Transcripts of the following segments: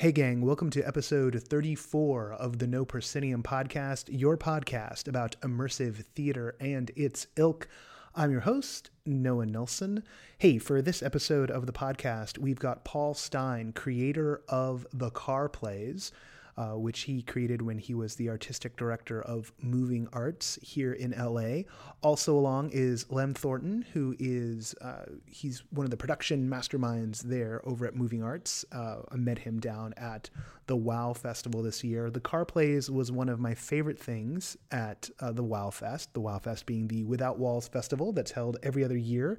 Hey, gang, welcome to episode 34 of the No Proscenium podcast, your podcast about immersive theater and its ilk. I'm your host, Noah Nelson. Hey, for this episode of the podcast, we've got Paul Stein, creator of The Car Plays uh, which he created when he was the artistic director of Moving Arts here in LA. Also along is Lem Thornton, who is uh, he's one of the production masterminds there over at Moving Arts. Uh, I met him down at the WoW Festival this year. The Car Plays was one of my favorite things at uh, the WoW Fest. The WoW Fest being the Without Walls festival that's held every other year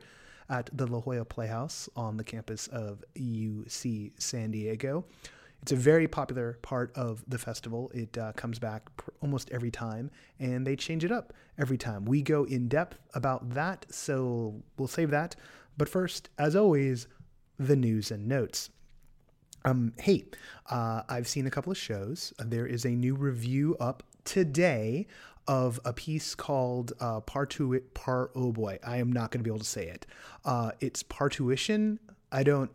at the La Jolla Playhouse on the campus of UC San Diego. It's a very popular part of the festival. It uh, comes back pr- almost every time, and they change it up every time. We go in depth about that, so we'll save that. But first, as always, the news and notes. Um, hey, uh, I've seen a couple of shows. There is a new review up today of a piece called uh, Partuit Par. Oh boy, I am not going to be able to say it. Uh, it's Partuition. I don't.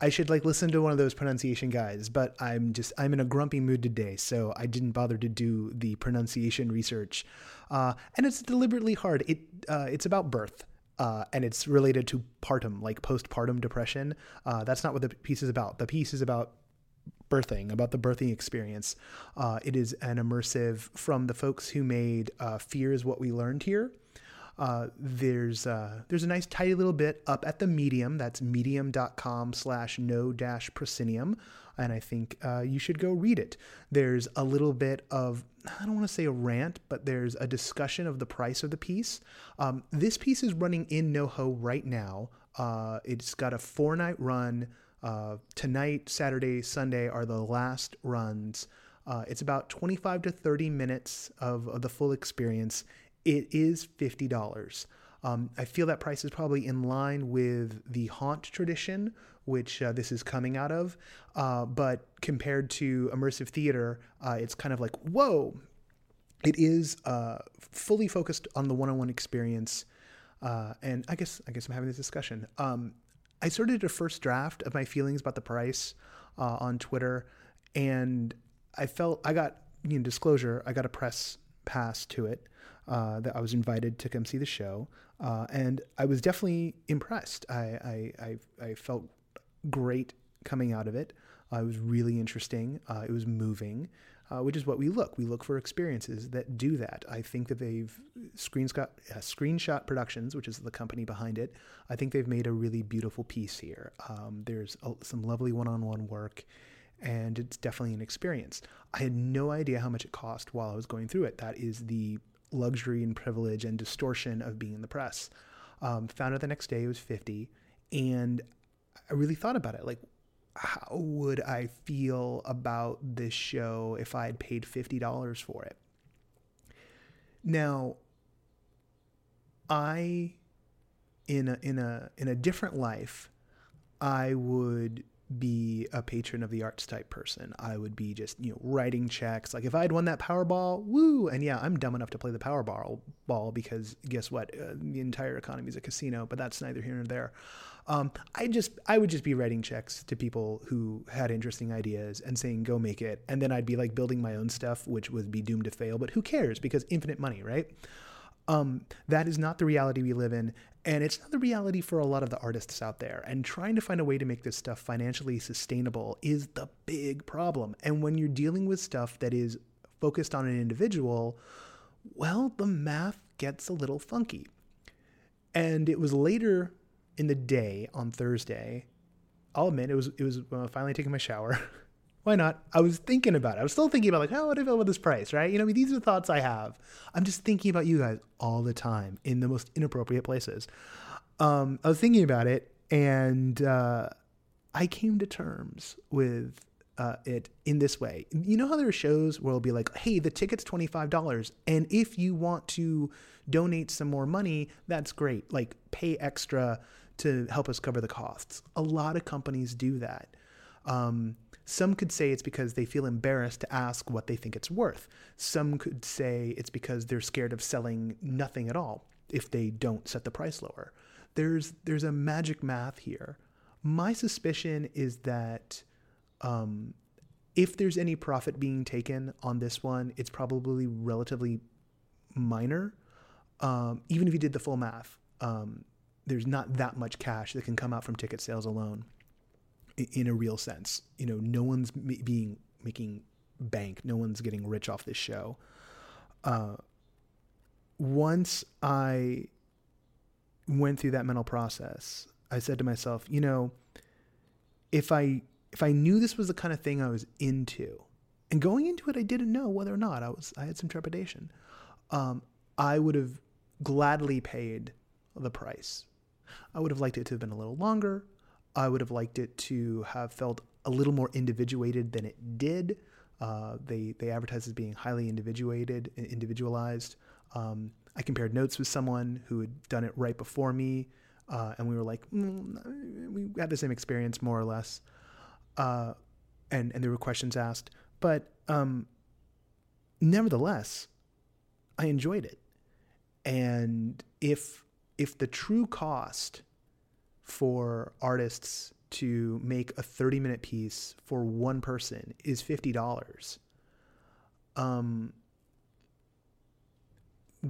I should like listen to one of those pronunciation guides, but I'm just I'm in a grumpy mood today, so I didn't bother to do the pronunciation research. Uh, and it's deliberately hard. It uh, it's about birth. Uh, and it's related to partum, like postpartum depression. Uh, that's not what the piece is about. The piece is about birthing, about the birthing experience. Uh, it is an immersive from the folks who made uh, Fear is What We Learned Here. Uh, there's uh, there's a nice tidy little bit up at the medium. That's medium.com slash no dash proscenium. And i think uh, you should go read it. There's a little bit of i don't want to say a rant but there's a discussion of the price of the piece. Um, this piece is running in noho right now. Uh, it's got a four night run. Uh, tonight saturday sunday are the last runs. It's about 25 to 30 minutes of, of the full experience it is $50. Um, I feel that price is probably in line with the haunt tradition, which uh, this is coming out of. Uh, but compared to immersive theater, uh, it's kind of like, whoa, it is uh, fully focused on the one-on-one experience. Uh, and I guess I guess I'm having this discussion. Um, I started a first draft of my feelings about the price uh, on Twitter, and I felt I got you know disclosure. I got a press pass to it uh, that I was invited to come see the show, uh, and I was definitely impressed. I, I, I, I felt great coming out of it. Uh, it was really interesting. Uh, it was moving, uh, which is what we look. We look for experiences that do that. I think that they've screenshot, screenshot Productions, which is the company behind it. I think they've made a really beautiful piece here. Um, there's a, some lovely one-on-one work and it's definitely an experience. I had no idea how much it cost while I was going through it. That is the luxury and privilege and distortion of being in the press. Um, found out the next day it was 50 and I really thought about it. Like, how would I feel about this show if I had paid $50 for it? Now, I, in a, in a, in a different life, I would be a patron of the arts type person. I would be just, you know, writing checks. Like if I had won that Powerball, woo! And yeah, I'm dumb enough to play the Powerball ball because guess what? Uh, the entire economy is a casino, but that's neither here nor there. Um, I just, I would just be writing checks to people who had interesting ideas and saying, go make it. And then I'd be like building my own stuff, which would be doomed to fail, but who cares? Because infinite money, right? Um, that is not the reality we live in. And it's not the reality for a lot of the artists out there. And trying to find a way to make this stuff financially sustainable is the big problem. And when you're dealing with stuff that is focused on an individual, well, the math gets a little funky. And it was later in the day on Thursday. I'll admit it was it was uh, finally taking my shower. why not? I was thinking about it. I was still thinking about like, how would I feel about this price, right? You know, I mean, these are the thoughts I have. I'm just thinking about you guys all the time in the most inappropriate places. Um, I was thinking about it, and uh, I came to terms with uh, it in this way. You know how there are shows where it'll be like, hey, the ticket's $25. And if you want to donate some more money, that's great. Like, pay extra to help us cover the costs. A lot of companies do that. Um, some could say it's because they feel embarrassed to ask what they think it's worth. Some could say it's because they're scared of selling nothing at all if they don't set the price lower. There's there's a magic math here. My suspicion is that um, if there's any profit being taken on this one, it's probably relatively minor. Um, even if you did the full math, um, there's not that much cash that can come out from ticket sales alone in, a real sense. You know, no one's being making bank, no one's getting rich off this show. Uh, once I went through that mental process, I said to myself, you know, if I if I knew this was the kind of thing I was into, and going into it, I didn't know whether or not I was I had some trepidation. Um, I would have gladly paid the price. I would have liked it to have been a little longer. I would have liked it to have felt a little more individuated than it did. Uh, they they advertised as being highly individuated, individualized. Um, I compared notes with someone who had done it right before me, uh, and we were like, mm, we had the same experience more or less. Uh, and and there were questions asked, but um, nevertheless, I enjoyed it. And if if the true cost for artists to make a 30 minute piece for one person is $50 um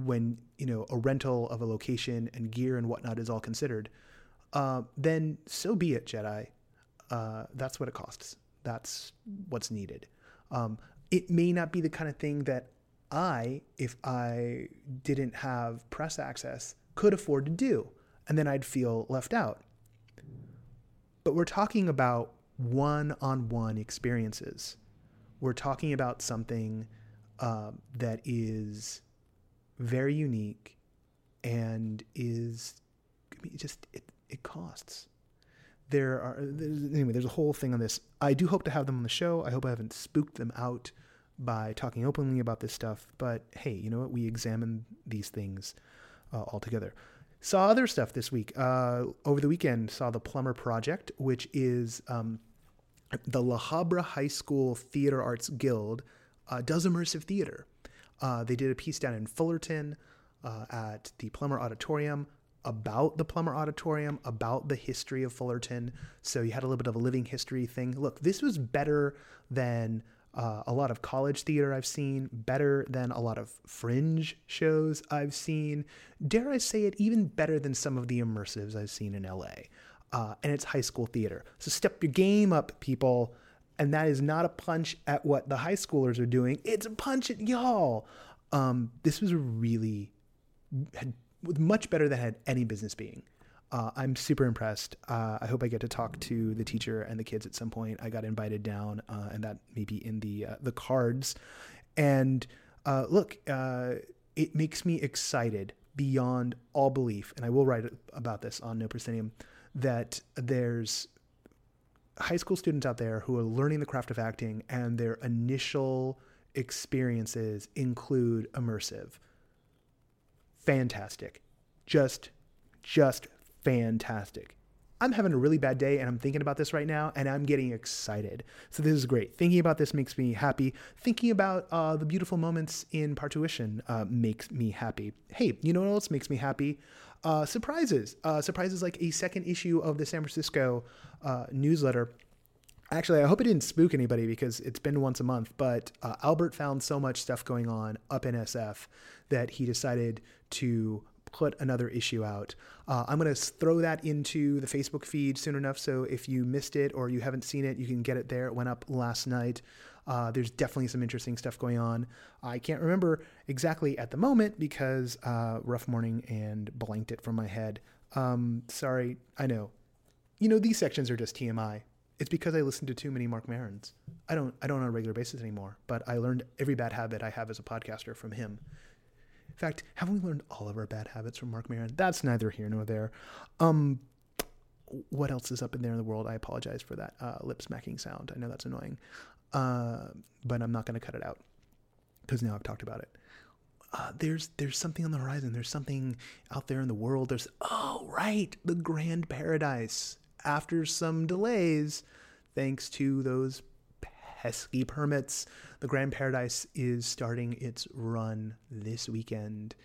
when you know a rental of a location and gear and whatnot is all considered uh, then so be it jedi. Uh, that's what it costs. That's what's needed. Um, it may not be the kind of thing that i if i didn't have press access could afford to do and then i'd feel left out but we're talking about one on one experiences. We're talking about something uh, that is very unique and is I mean, just, it, it costs. There are, there's, anyway, there's a whole thing on this. I do hope to have them on the show. I hope I haven't spooked them out by talking openly about this stuff. But hey, you know what? We examine these things uh, all together. Saw other stuff this week. Uh, over the weekend, saw the Plummer Project, which is um, the La Habra High School Theater Arts Guild uh, does immersive theater. Uh, they did a piece down in Fullerton uh, at the Plummer Auditorium about the Plummer Auditorium, about the history of Fullerton. So you had a little bit of a living history thing. Look, this was better than uh, a lot of college theater I've seen, better than a lot of fringe shows I've seen. Dare I say it, even better than some of the immersives I've seen in LA. Uh, and it's high school theater. So step your game up, people. And that is not a punch at what the high schoolers are doing, it's a punch at y'all. Um, this was really had, much better than had any business being. Uh, I'm super impressed. Uh, I hope I get to talk to the teacher and the kids at some point. I got invited down, uh, and that may be in the uh, the cards. And uh, look, uh, it makes me excited beyond all belief. And I will write about this on No Proscenium that there's high school students out there who are learning the craft of acting, and their initial experiences include immersive. Fantastic, just just fantastic. I'm having a really bad day and I'm thinking about this right now and I'm getting excited. So this is great. Thinking about this makes me happy. Thinking about uh, the beautiful moments in Parturition uh, makes me happy. Hey, you know what else makes me happy? Uh, surprises. Uh, surprises like a second issue of the San Francisco uh, newsletter. Actually, I hope it didn't spook anybody because it's been once a month, but uh, Albert found so much stuff going on up in SF that he decided to put another issue out. Uh, I'm going to throw that into the Facebook feed soon enough. So if you missed it or you haven't seen it, you can get it there. It went up last night. Uh, there's definitely some interesting stuff going on. I can't remember exactly at the moment because uh, rough morning and blanked it from my head. Um, sorry, I know. You know these sections are just TMI. It's because I listen to too many Mark Marons. I don't. I don't on a regular basis anymore. But I learned every bad habit I have as a podcaster from him fact, haven't we learned all of our bad habits from Mark Maron? That's neither here nor there. Um, what else is up in there in the world? I apologize for that uh, lip smacking sound. I know that's annoying, uh, but I'm not going to cut it out because now I've talked about it. Uh, there's there's something on the horizon. There's something out there in the world. There's oh right, the Grand Paradise. After some delays, thanks to those pesky permits. The Grand Paradise is starting its run this weekend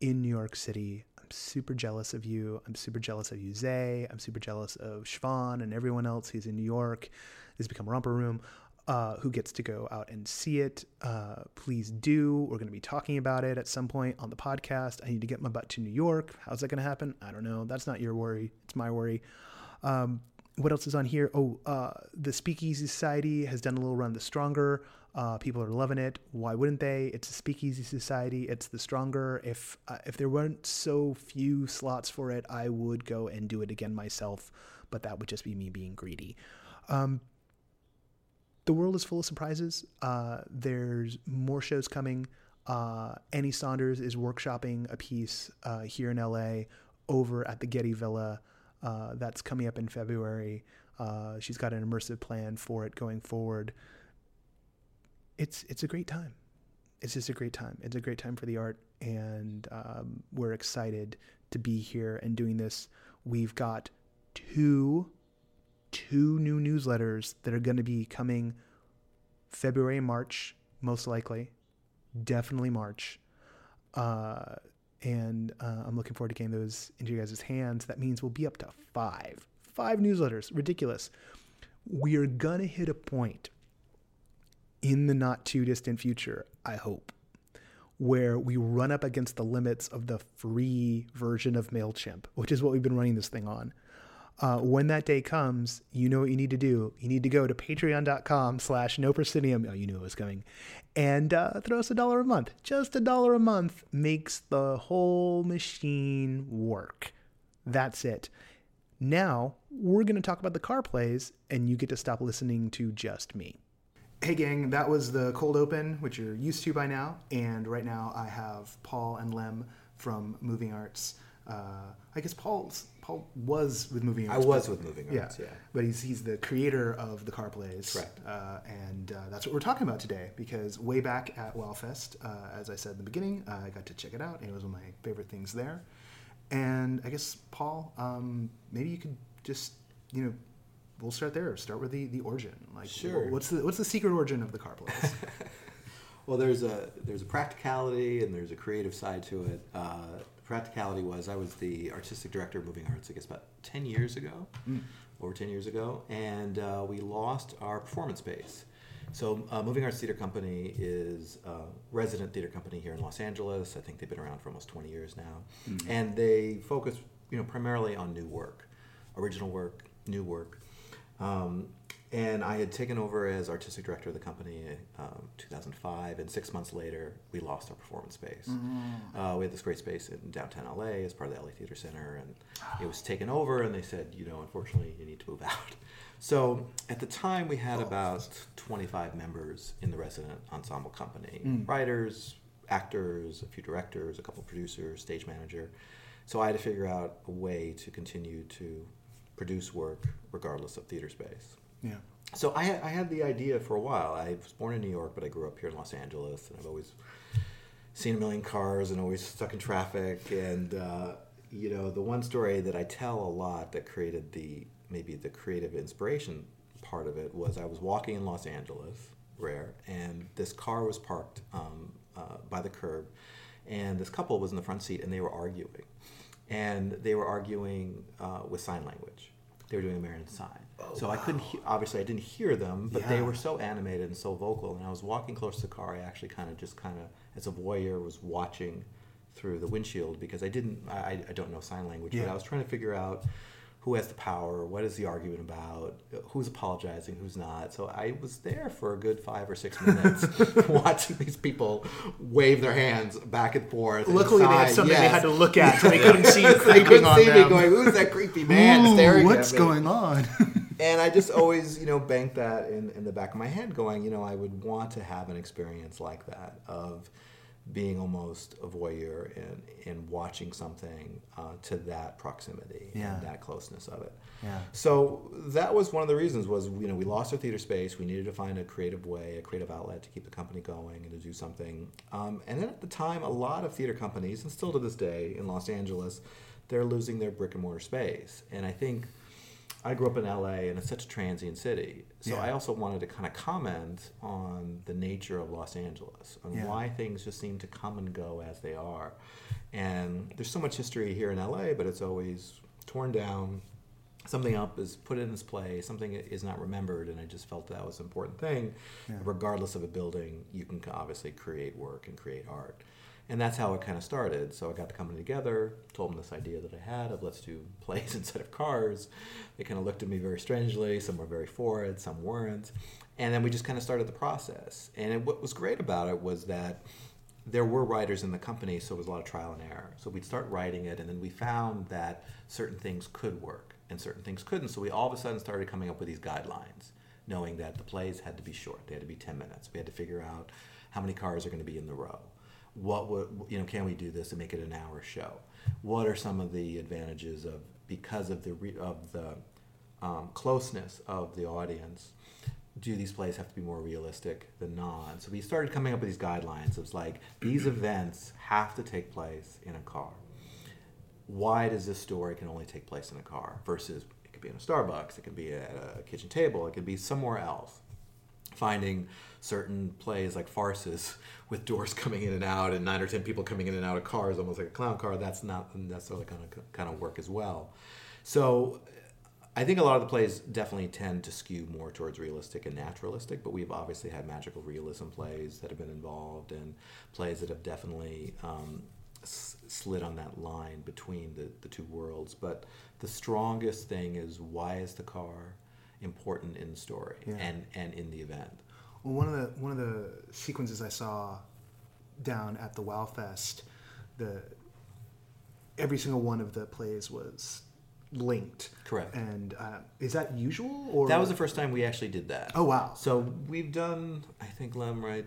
in New York City. I'm super jealous of you. I'm super jealous of you, Zay. I'm super jealous of Schwan and everyone else who's in New York. This has become romper room. uh, who gets to go out and see it, uh, please do. We're going to be talking about it at some point on the podcast. I need to get my butt to New York. How's that going to happen? I don't know. That's not your worry. It's my worry. Um, what else is on here? Oh, uh, the Speakeasy Society has done a little run the Stronger. Uh, people are loving it. Why wouldn't they? It's a Speakeasy Society. It's the Stronger. If uh, if there weren't so few slots for it, I would go and do it again myself. But that would just be me being greedy. Um, the world is full of surprises. Uh, there's more shows coming. Uh, Annie Saunders is workshopping a piece uh, here in LA over at the Getty Villa. Uh, that's coming up in February. Uh, she's got an immersive plan for it going forward. It's it's a great time. It's just a great time. It's a great time for the art, and um, we're excited to be here and doing this. We've got two two new newsletters that are going to be coming February March, most likely. Definitely March. Uh, and uh, I'm looking forward to getting those into you guys' hands. That means we'll be up to five. Five newsletters. Ridiculous. We are going to hit a point in the not too distant future, I hope, where we run up against the limits of the free version of MailChimp, which is what we've been running this thing on. Uh, when that day comes, you know what you need to do. You need to go to patreon.com slash no proscenium. Oh, you knew it was coming. And uh, throw us a dollar a month. Just a dollar a month makes the whole machine work. That's it. Now, we're going to talk about the car plays, and you get to stop listening to just me. Hey, gang, that was the cold open, which you're used to by now. And right now, I have Paul and Lem from Moving Arts. Uh, I guess Paul's Paul was with Moving Arts. I was with Moving yeah, Arts, yeah. But he's he's the creator of the car plays. Correct. Uh, and uh, that's what we're talking about today because way back at Wowfest, uh, as I said in the beginning, uh, I got to check it out and it was one of my favorite things there. And I guess Paul, um, maybe you could just you know. We'll start there. Start with the, the origin. Like, Sure. What's the what's the secret origin of the car plays? Well, there's a there's a practicality and there's a creative side to it. Practicality was I was the artistic director of Moving Arts, I guess about ten years ago, over ten years ago, and uh, we lost our performance space. So, uh, Moving Arts Theater Company is a resident theater company here in Los Angeles. I think they've been around for almost 20 years now, and they focus, you know, primarily on new work, original work, new work. Um, and I had taken over as artistic director of the company in um, 2005, and six months later, we lost our performance space. Uh, we had this great space in downtown LA as part of the LA Theater Center, and it was taken over, and they said, you know, unfortunately, you need to move out. So at the time, we had about 25 members in the resident ensemble company writers, actors, a few directors, a couple producers, stage manager. So I had to figure out a way to continue to produce work regardless of theater space. Yeah. So I, I had the idea for a while. I was born in New York, but I grew up here in Los Angeles, and I've always seen a million cars and always stuck in traffic. And uh, you know, the one story that I tell a lot that created the maybe the creative inspiration part of it was I was walking in Los Angeles, rare, and this car was parked um, uh, by the curb, and this couple was in the front seat, and they were arguing, and they were arguing uh, with sign language. They were doing American Sign. Oh, so I couldn't, he- obviously, I didn't hear them, but they were so animated and so vocal. And I was walking close to the car. I actually kind of just kind of, as a voyeur, was watching through the windshield because I didn't, I, I don't know sign language, but I was trying to figure out who has the power, what is the argument about, who's apologizing, who's not. So I was there for a good five or six minutes watching these people wave their hands back and forth. and Luckily, they had something they had to look at, so they couldn't see you they couldn't see them. me going, who's that creepy man Ooh, staring what's at me? going on? and I just always, you know, banked that in, in the back of my head, going, you know, I would want to have an experience like that of being almost a voyeur and, and watching something uh, to that proximity Yeah. and that closeness of it. Yeah. So that was one of the reasons was, you know, we lost our theater space. We needed to find a creative way, a creative outlet to keep the company going and to do something. Um, and then at the time, a lot of theater companies, and still to this day in Los Angeles, they're losing their brick and mortar space. And I think I grew up in LA and it's such a transient city. So Yeah. I also wanted to kind of comment on the nature of Los Angeles and Yeah. why things just seem to come and go as they are. And there's so much history here in LA, but it's always torn down, something up is put in its place, something is not remembered, and I just felt that was an important thing. Yeah. Regardless of a building, you can obviously create work and create art. And that's how it kind of started. So I got the company together, told them this idea that I had of let's do plays instead of cars. They kind of looked at me very strangely. Some were very for it, some weren't. And then we just kind of started the process. And it, what was great about it was that there were writers in the company, so it was a lot of trial and error. So we'd start writing it, and then we found that certain things could work and certain things couldn't. So we all of a sudden started coming up with these guidelines, knowing that the plays had to be short. They had to be 10 minutes. We had to figure out how many cars are going to be in the row. What would, you know, can we do this and make it an hour show? What are some of the advantages of, because of the, re, of the um, closeness of the audience, do these plays have to be more realistic than not? So we started coming up with these guidelines. It was like, these events have to take place in a car why does this story can only take place in a car versus it could be in a Starbucks, it could be at a kitchen table, it could be somewhere else. Finding certain plays like farces with doors coming in and out and nine or ten people coming in and out of cars, almost like a clown car, that's not necessarily going to kind of work as well. So I think a lot of the plays definitely tend to skew more towards realistic and naturalistic, but we've obviously had magical realism plays that have been involved and plays that have definitely um, slid on that line between the, the two worlds. But the strongest thing is why is the car important in the story yeah. and, and in the event? Well, one of the one of the sequences I saw down at the Wow Fest, the every single one of the plays was linked. Correct. And uh, is that usual? Or that was the first time we actually did that. Oh wow! So we've done, I think, Lem, right?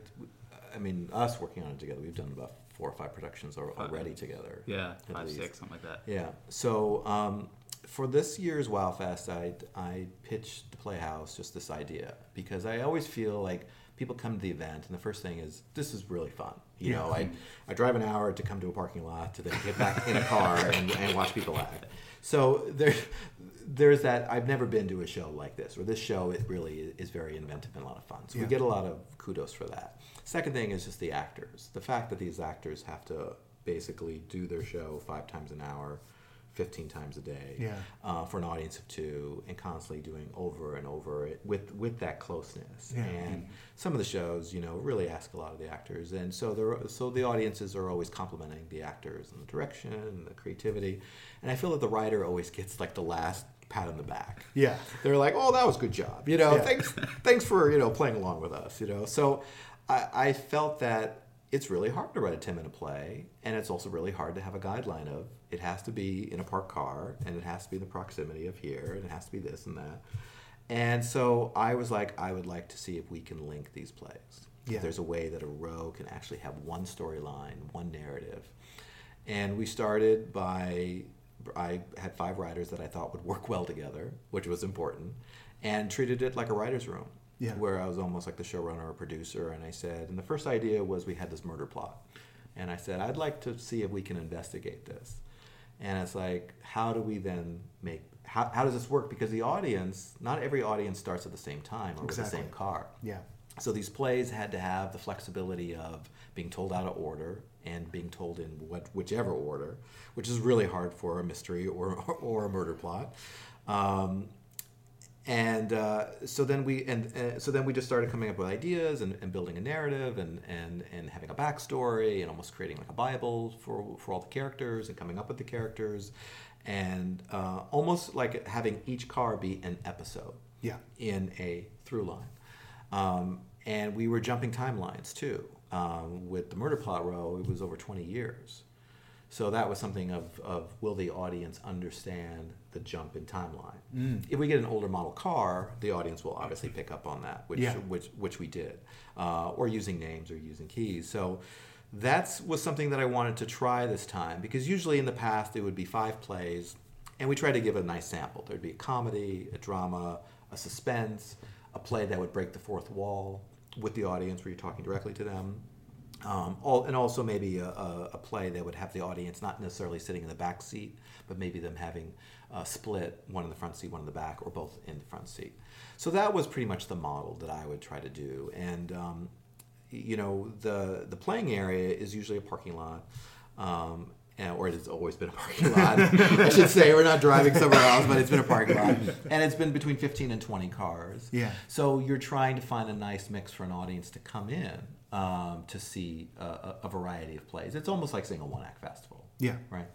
I mean, us working on it together, we've done about four or five productions already together. Yeah, five, least. six, something like that. Yeah. So um, for this year's Wow Fest, I, I pitched the Playhouse just this idea because I always feel like people come to the event and the first thing is this is really fun. You yeah. know, I, I drive an hour to come to a parking lot to then get back in a car and, and watch people act. So there, there's that. I've never been to a show like this, where this show it really is very inventive and a lot of fun. So yeah. we get a lot of kudos for that. Second thing is just the actors. The fact that these actors have to basically do their show five times an hour, 15 times a day yeah. uh, for an audience of two and constantly doing over and over it with, with that closeness. Yeah. And mm-hmm. some of the shows, you know, really ask a lot of the actors. And so, they so the audiences are always complimenting the actors and the direction and the creativity. And I feel that the writer always gets like the last pat on the back. Yeah. They're like, oh, that was good job. You know, yeah. thanks, thanks for, you know, playing along with us, you know. So I, I felt that it's really hard to write a 10 minute play and it's also really hard to have a guideline of it has to be in a parked car and it has to be in the proximity of here and it has to be this and that. And so i was like i would like to see if we can link these plays. Yeah. if there's a way that a row can actually have one storyline one narrative. And we started by i had five writers that i thought would work well together which was important and treated it like a writer's room yeah. where I was almost like the showrunner or producer. And I said, and the first idea was we had this murder plot. And I said, I'd like to see if we can investigate this. And it's like, how do we then make, how, how does this work? Because the audience, not every audience starts at the same time or exactly. with the same car. Yeah. So these plays had to have the flexibility of being told out of order and being told in what, whichever order, which is really hard for a mystery or, or a murder plot. Um, and uh, so then we and uh, so then we just started coming up with ideas and, and, building a narrative and, and and having a backstory and almost creating like a bible for for all the characters and coming up with the characters. And uh, almost like having each car be an episode yeah. in a through line. Um, and we were jumping timelines too. Um, with the murder plot row it was over 20 years so that was something of, of will the audience understand the jump in timeline? Mm. If we get an older model car, the audience will obviously pick up on that, which yeah. which which we did, uh, or using names or using keys. So that was something that I wanted to try this time because usually in the past it would be five plays, and we tried to give a nice sample. There'd be a comedy, a drama, a suspense, a play that would break the fourth wall with the audience where you're talking directly to them um, all, and also maybe a, a, a, play that would have the audience not necessarily sitting in the back seat, but maybe them having a split, one in the front seat, one in the back, or both in the front seat. So that was pretty much the model that I would try to do. And um, you know, the the playing area is usually a parking lot, um, or it's always been a parking lot. I should say we're not driving somewhere else, but it's been a parking lot, and it's been between 15 and 20 cars. Yeah. So you're trying to find a nice mix for an audience to come in um, to see a, a, a variety of plays. It's almost like seeing a one act festival. Yeah. Right.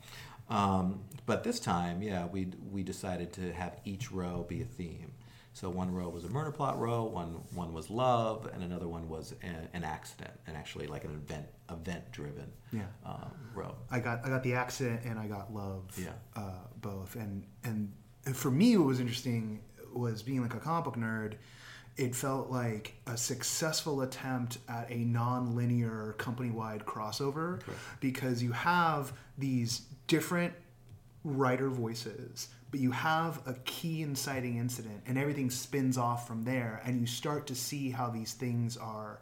Um, but this time, yeah, we we decided to have each row be a theme. So one row was a murder plot row, one one was love, and another one was a, an accident, and actually like an event event driven Yeah. um, row. I got I got the accident and I got love. Yeah. Uh, both and and for me, what was interesting was being like a comic book nerd. It felt like a successful attempt at a non-linear company-wide crossover because you have these different writer voices, but you have a key inciting incident, and everything spins off from there, and you start to see how these things are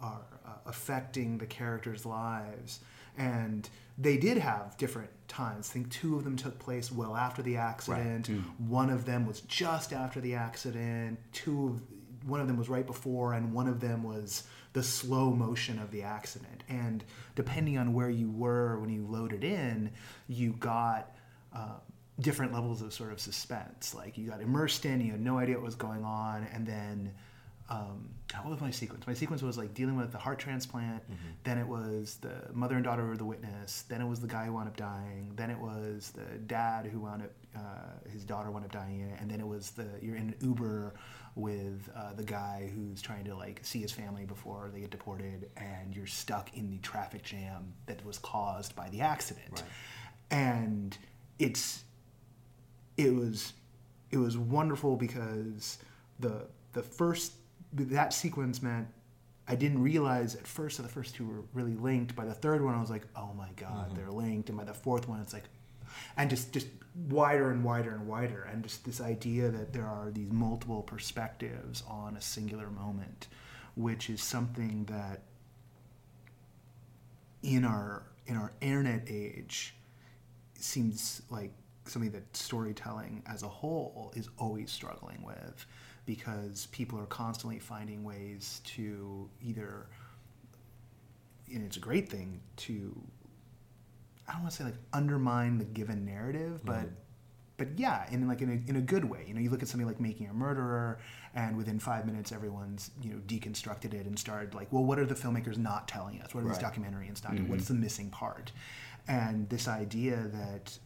are uh, affecting the characters' lives. And they did have different times. I think two of them took place well after the accident. One of them was just after the accident. Two of one of them was right before, and one of them was the slow motion of the accident. And depending on where you were when you loaded in, you got uh, different levels of sort of suspense. Like you got immersed in, you had no idea what was going on, and then um, what was my sequence? My sequence was like dealing with the heart transplant. Then it was the mother and daughter were the witness. Then it was the guy who wound up dying. Then it was the dad who wound up uh, his daughter wound up dying in it. And then it was the you're in an Uber with uh, the guy who's trying to like see his family before they get deported, and you're stuck in the traffic jam that was caused by the accident. Right. And it's it was it was wonderful because the the first that sequence meant I didn't realize at first that the first two were really linked. By the third one, I was like, "Oh my god, mm-hmm. they're linked!" And by the fourth one, it's like, and just just wider and wider and wider, and just this idea that there are these multiple perspectives on a singular moment, which is something that in our in our internet age seems like something that storytelling as a whole is always struggling with because people are constantly finding ways to either and it's a great thing to I don't want to say like undermine the given narrative, but mm-hmm. but yeah, in like in a, in a good way. You know, you look at something like Making a Murderer, and within five minutes, everyone's you know deconstructed it and started like, well, what are the filmmakers not telling us? What are these Right. documentarians not doing? Mm-hmm. What's the missing part? And this idea that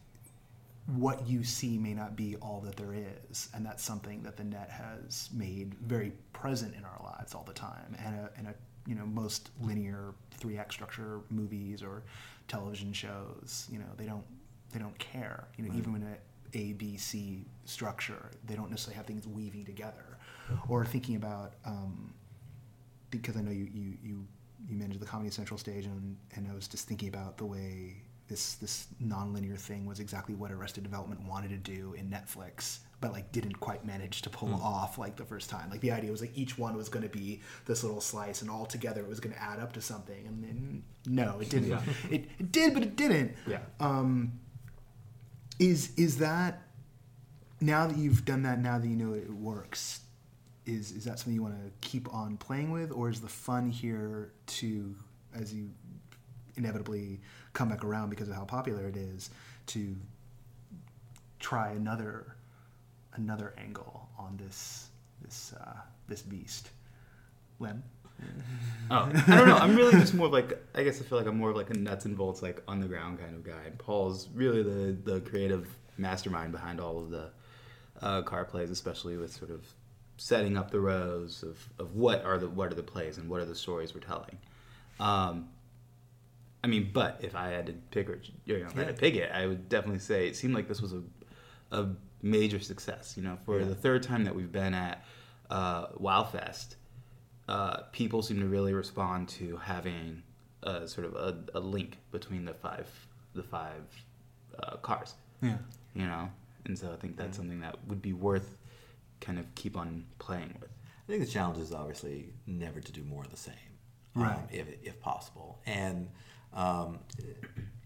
what you see may not be all that there is, and that's something that the net has made very present in our lives all the time. And a, and a you know most linear three act structure movies or television shows, you know, they don't they don't care. You know, even in a A B C structure, they don't necessarily have things weaving together. Or thinking about um, because I know you you you, you manage the Comedy Central stage, and, and I was just thinking about the way this this nonlinear thing was exactly what Arrested Development wanted to do in Netflix, but like didn't quite manage to pull off like the first time. Like the idea was like each one was going to be this little slice, and all together it was going to add up to something. And then no, it didn't. it, it did, but it didn't. Yeah. Um, is is that now that you've done that? Now that you know it works, is is that something you want to keep on playing with, or is the fun here to, as you inevitably come back around because of how popular it is, to try another another angle on this this uh, this beast, Lem? Oh, I don't know. I'm really just more of like I guess I feel like I'm more of like a nuts and bolts, like on the ground kind of guy. And Paul's really the the creative mastermind behind all of the uh, car plays, especially with sort of setting up the rows of, of what are the what are the plays and what are the stories we're telling. Um, I mean, but if I had to pick or you know, if I had to pick it, I would definitely say it seemed like this was a a major success. You know, for Yeah. the third time that we've been at uh, WowFest, uh, people seem to really respond to having a sort of a, a link between the five the five uh, cars. Yeah. You know, and so I think that's something that would be worth kind of keep on playing with. I think the challenge is obviously never to do more of the same, Right. Um, if, if possible. And um,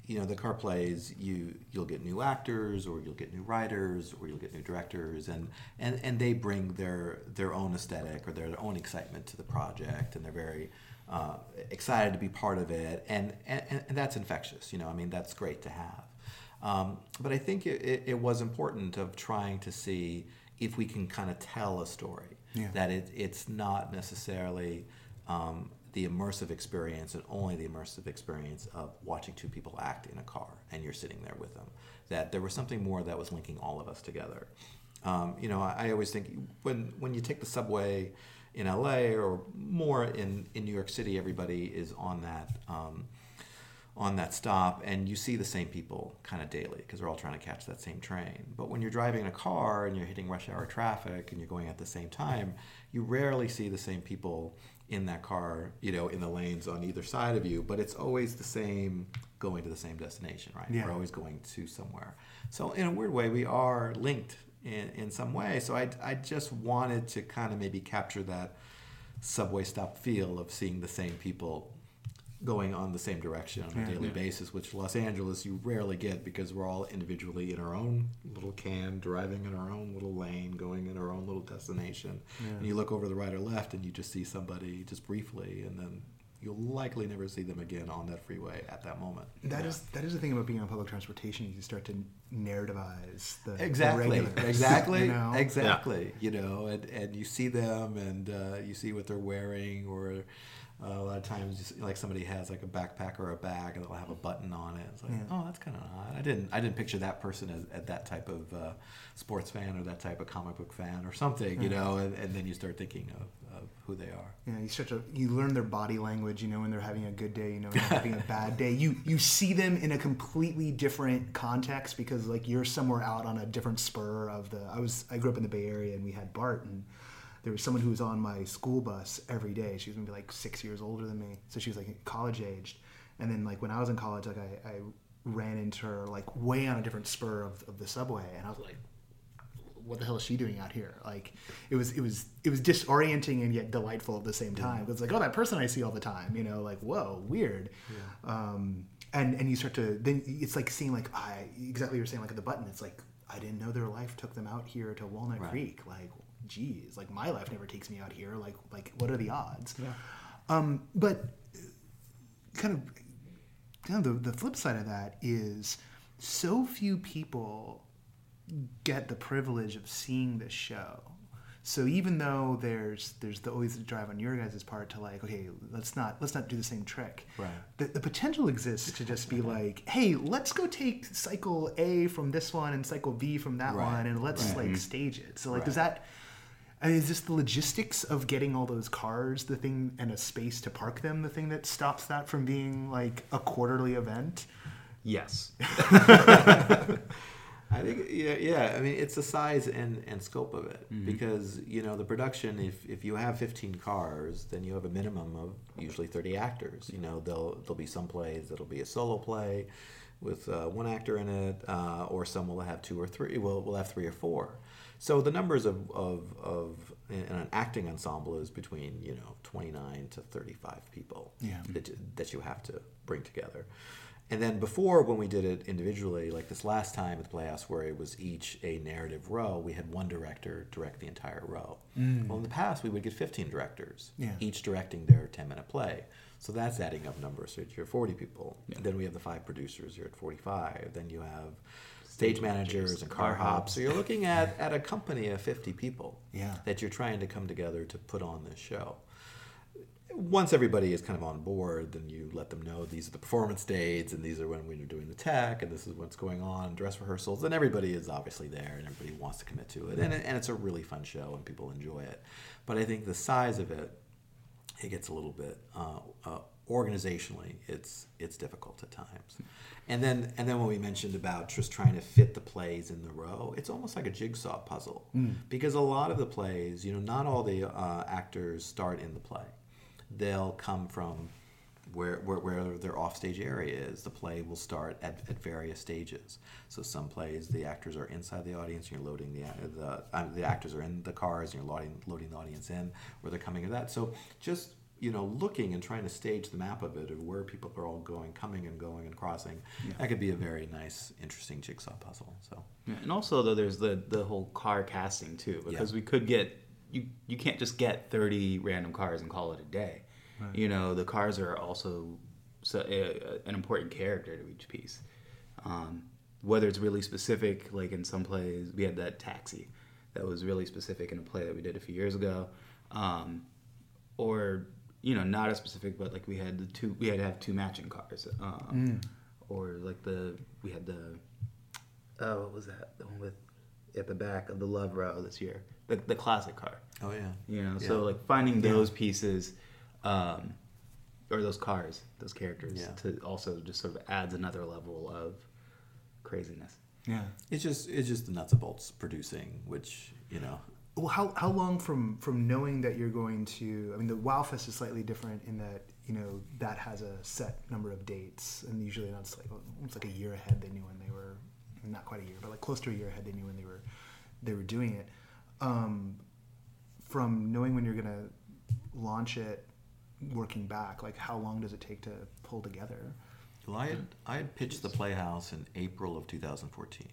you know, the car plays you you'll get new actors, or you'll get new writers, or you'll get new directors, and and, and they bring their their own aesthetic or their own excitement to the project, and they're very uh, excited to be part of it, and, and and that's infectious. You know, I mean, that's great to have. Um, but I think it, it, it was important of trying to see if we can kind of tell a story Yeah. that it, it's not necessarily um, the immersive experience and only the immersive experience of watching two people act in a car and you're sitting there with them. That there was something more that was linking all of us together. Um, you know, I, I always think when when you take the subway in LA or more in, in New York City, everybody is on that. Um, on that stop and you see the same people kind of daily because they're all trying to catch that same train. But when you're driving in a car and you're hitting rush hour traffic and you're going at the same time, you rarely see the same people in that car, you know, in the lanes on either side of you, but it's always the same going to the same destination, right? Yeah. We're always going to somewhere. So in a weird way, we are linked in, in some way. So I, I just wanted to kind of maybe capture that subway stop feel of seeing the same people going on the same direction on a Yeah. daily Yeah. basis, which Los Angeles you rarely get because we're all individually in our own little can, driving in our own little lane, going in our own little destination. Yeah. And you look over the right or left and you just see somebody just briefly, and then you'll likely never see them again on that freeway at that moment. That is that is the thing about being on public transportation. You start to narrativize the the Exactly, regulars, exactly, you know? exactly. You know, and, and you see them, and uh, you see what they're wearing, or uh, a lot of times, you see, like somebody has like a backpack or a bag, and they'll have a button on it. It's like, Yeah. oh, that's kind of odd. I didn't, I didn't picture that person as, as that type of uh, sports fan or that type of comic book fan or something. You know, and, and then you start thinking of, of who they are. Yeah, you start to you learn their body language. You know when they're having a good day. You know when they're having a bad day. You you see them in a completely different context because like you're somewhere out on a different spur of the. I was I grew up in the Bay Area and we had BART and there was someone who was on my school bus every day. She was maybe like six years older than me, so she was like college aged. And then like when I was in college, like I, I ran into her like way on a different spur of, of the subway, and I was like, what the hell is she doing out here? Like, it was it was it was disorienting and yet delightful at the same time. It's like, oh, that person I see all the time, you know, like whoa, weird. Um, and and you start to then it's like seeing like I exactly what you're saying like at the button. It's like I didn't know their life took them out here to Walnut Right. Creek. Like, geez, like my life never takes me out here. Like like what are the odds? Yeah. Um, but kind of kind of the, the flip side of that is so few people get the privilege of seeing this show. So even though there's there's the, always the drive on your guys' part to like, okay, let's not let's not do the same trick. Right. The, the potential exists to just be like, hey, let's go take cycle A from this one and cycle B from that Right. one, and let's Right. like stage it. So like, Right. does that? I mean, is this the logistics of getting all those cars, the thing, and a space to park them, the thing that stops that from being like a quarterly event? Yes. I think yeah, yeah. I mean, it's the size and, and scope of it because you know the production. If, if you have fifteen cars, then you have a minimum of usually thirty actors. You know, there'll there'll be some plays that'll be a solo play with uh, one actor in it, uh, or some will have two or three. Will will have three or four. So the numbers of of, of an acting ensemble is between you know twenty nine to thirty five people. Yeah. That that you have to bring together. And then before, when we did it individually, like this last time at the Playhouse, where it was each a narrative row, we had one director direct the entire row. Mm. Well, in the past, we would get 15 directors, Yeah. each directing their 10 minute play. So that's adding up numbers. So you're 40 people. Then we have the five producers, you're at 45. Then you have stage managers and car hops. So you're looking at, at a company of 50 people Yeah. that you're trying to come together to put on this show once everybody is kind of on board, then you let them know these are the performance dates and these are when we're doing the tech and this is what's going on, dress rehearsals, and everybody is obviously there and everybody wants to commit to it. And, and it's a really fun show and people enjoy it. But I think the size of it, it gets a little bit uh, uh, organizationally, it's it's difficult at times. And then and then when we mentioned about just trying to fit the plays in the row, it's almost like a jigsaw puzzle because a lot of the plays, you know, not all the uh, actors start in the play they'll come from where, where, where their offstage area is. The play will start at, at various stages. So some plays, the actors are inside the audience, and you're loading the the, uh, the actors are in the cars, and you're loading loading the audience in, where they're coming to that. So just you know, looking and trying to stage the map of it of where people are all going, coming and going and crossing, that could be a very nice, interesting jigsaw puzzle. So Yeah, and also though there's the the whole car casting too because Yeah. we could get you you can't just get 30 random cars and call it a day You know, the cars are also so, uh, an important character to each piece. Um, whether it's really specific, like in some plays, we had that taxi that was really specific in a play that we did a few years ago, um, or you know, not as specific, but like we had the two, we had to have two matching cars, um, or like the we had the oh, what was that? The one with at the back of the Love Row this year, the the classic car. Oh yeah. You know, Yeah. so like finding those pieces, um, or those cars, those characters, Yeah. to also just sort of adds another level of craziness. Yeah. It's just it's just the nuts and bolts producing, which you know. Well, how, how long from from knowing that you're going to? I mean, the Wow Fest is slightly different in that you know that has a set number of dates, and usually that's like almost like a year ahead. They knew when they were not quite a year, but like close to a year ahead. They knew when they were they were doing it. Um, from knowing when you're going to launch it, working back, like how long does it take to pull together? Well, I had I had pitched the Playhouse in April of 2014.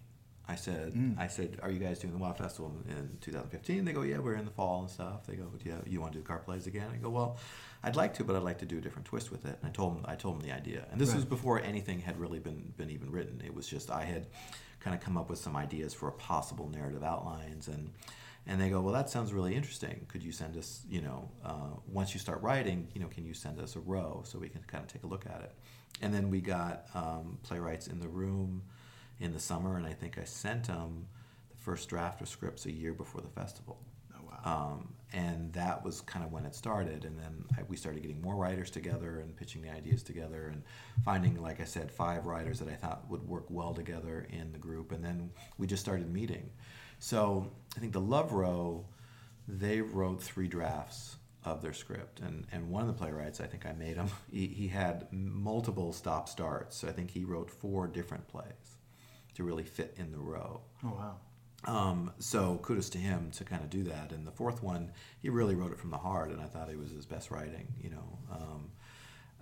I said Mm. I said, "Are you guys doing the WoW Festival in 2015?" They go, "Yeah, we're in the fall and stuff." They go, "Yeah, you want to do car plays again?" I go, "Well, I'd like to, but I'd like to do a different twist with it." And I told them I told them the idea, and this Right. was before anything had really been been even written. It was just I had kind of come up with some ideas for possible narrative outlines and. And they go, well, that sounds really interesting. Could you send us, you know, uh, once you start writing, you know, can you send us a row so we can kind of take a look at it? And then we got um, playwrights in the room in the summer, and I think I sent them the first draft of scripts a year before the festival. Oh wow! Um, and that was kind of when it started. And then I, we started getting more writers together and pitching the ideas together and finding, like I said, five writers that I thought would work well together in the group. And then we just started meeting. So I think the Love Row, they wrote three drafts of their script. And, and one of the playwrights, I think I made him, he, he had multiple stop starts. So I think he wrote four different plays to really fit in the row. oh wow! Um, so kudos to him to kind of do that. And the fourth one, he really wrote it from the heart, and I thought it was his best writing, you know, um,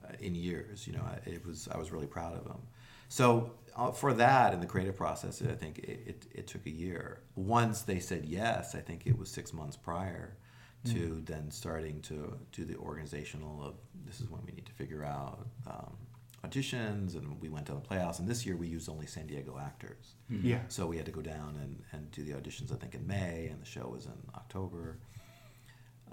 uh, in years. You know, I- it was I was really proud of him. So uh, for that in the creative process, I think it, it, it took a year. Once they said yes, I think it was six months prior to then starting to do the organizational of this is when we need to figure out um, auditions, and we went to the Playhouse. And this year we used only San Diego actors. Yeah. So we had to go down and, and do the auditions, I think, in May, and the show was in October.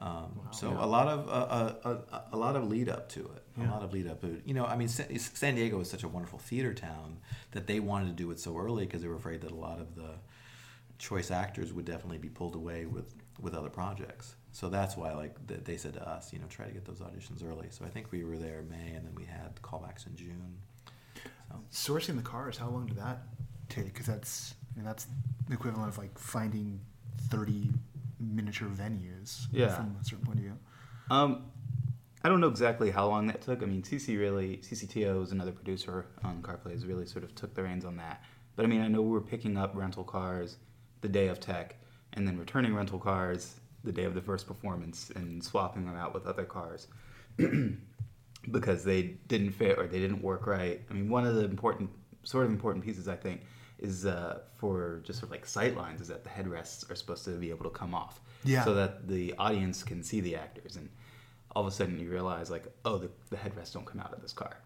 Um, so a lot of uh, a, a, a lot of lead up to it. A lot of lead up. You know, I mean, San, San Diego is such a wonderful theater town that they wanted to do it so early because they were afraid that a lot of the choice actors would definitely be pulled away with with other projects. So that's why, like, they said to us, you know, try to get those auditions early. So I think we were there May, and then we had callbacks in June. So. Sourcing the cars, how long did that take? Because that's I mean, that's the equivalent of like finding thirty miniature venues. Yeah. From a certain point of view. Um, I don't know exactly how long that took. I mean, CC really, CCTO is another producer on Car Plays, really sort of took the reins on that. But I mean, I know we were picking up rental cars the day of tech, and then returning rental cars the day of the first performance, and swapping them out with other cars because they didn't fit or they didn't work right. I mean, one of the important, sort of important pieces, I think, is uh, for just sort of like sight lines, is that the headrests are supposed to be able to come off, Yeah. so that the audience can see the actors, and all of a sudden you realize like, oh, the, the headrests don't come out of this car,